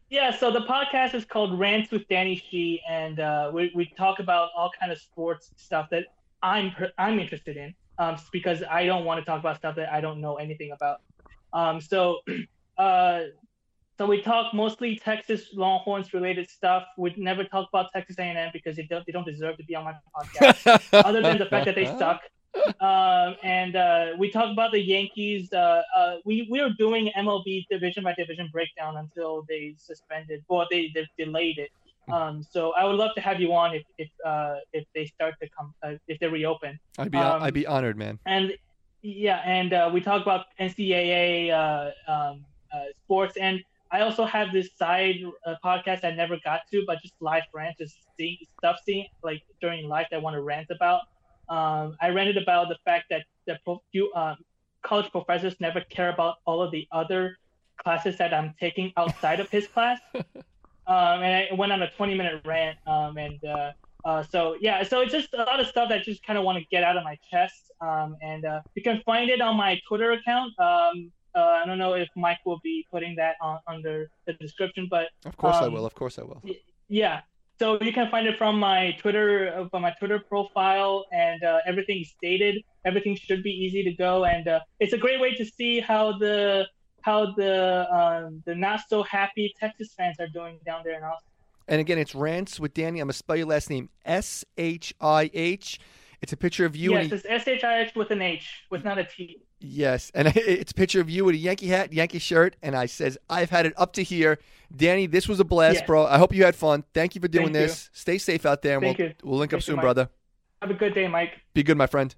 Yeah, so the podcast is called Rants with Danny Shih, and uh, we we talk about all kind of sports stuff that I'm I'm interested in, um, because I don't want to talk about stuff that I don't know anything about. Um, so, uh, so we talk mostly Texas Longhorns related stuff. We never talk about Texas A&M because they don't they don't deserve to be on my podcast. other than the fact that they suck. Um, and uh, we talk about the Yankees. Uh, uh, we we were doing MLB division by division breakdown until they suspended, well, they, they delayed it. Um, so I would love to have you on if if uh, if they start to come uh, if they reopen. I'd be Um, I'd be honored, man. And yeah, and uh, we talk about NCAA uh, um, uh, sports, and I also have this side uh, podcast I never got to, but just live rant, just seeing stuff, seeing like during life that I want to rant about. Um, I ranted about the fact that the pro- few, uh, college professors never care about all of the other classes that I'm taking outside of his class. Um, and I went on a 20 minute rant. Um, and uh, uh, so, yeah, so it's just a lot of stuff that I just kind of want to get out of my chest. Um, and uh, you can find it on my Twitter account. Uh, I don't know if Mike will be putting that on under the description, but Of course I um, will. Of course I will. yeah. So you can find it from my Twitter, uh, from my Twitter profile, and uh, everything is stated. Everything should be easy to go, and uh, it's a great way to see how the how the um, the not so happy Texas fans are doing down there in Austin. And again, it's Rants with Danny. I'm gonna spell your last name S H I H. It's a picture of you. yes, it's S H I H with an H, with not a T. yes, and it's a picture of you with a Yankee hat, Yankee shirt, and I says, "I've had it up to here." Danny, this was a blast, Yes. bro. I hope you had fun. Thank you for doing Thank you. this. Stay safe out there, and Thank we'll you. we'll link up Thank you, soon, Mike. brother. Have a good day, Mike. Be good, my friend.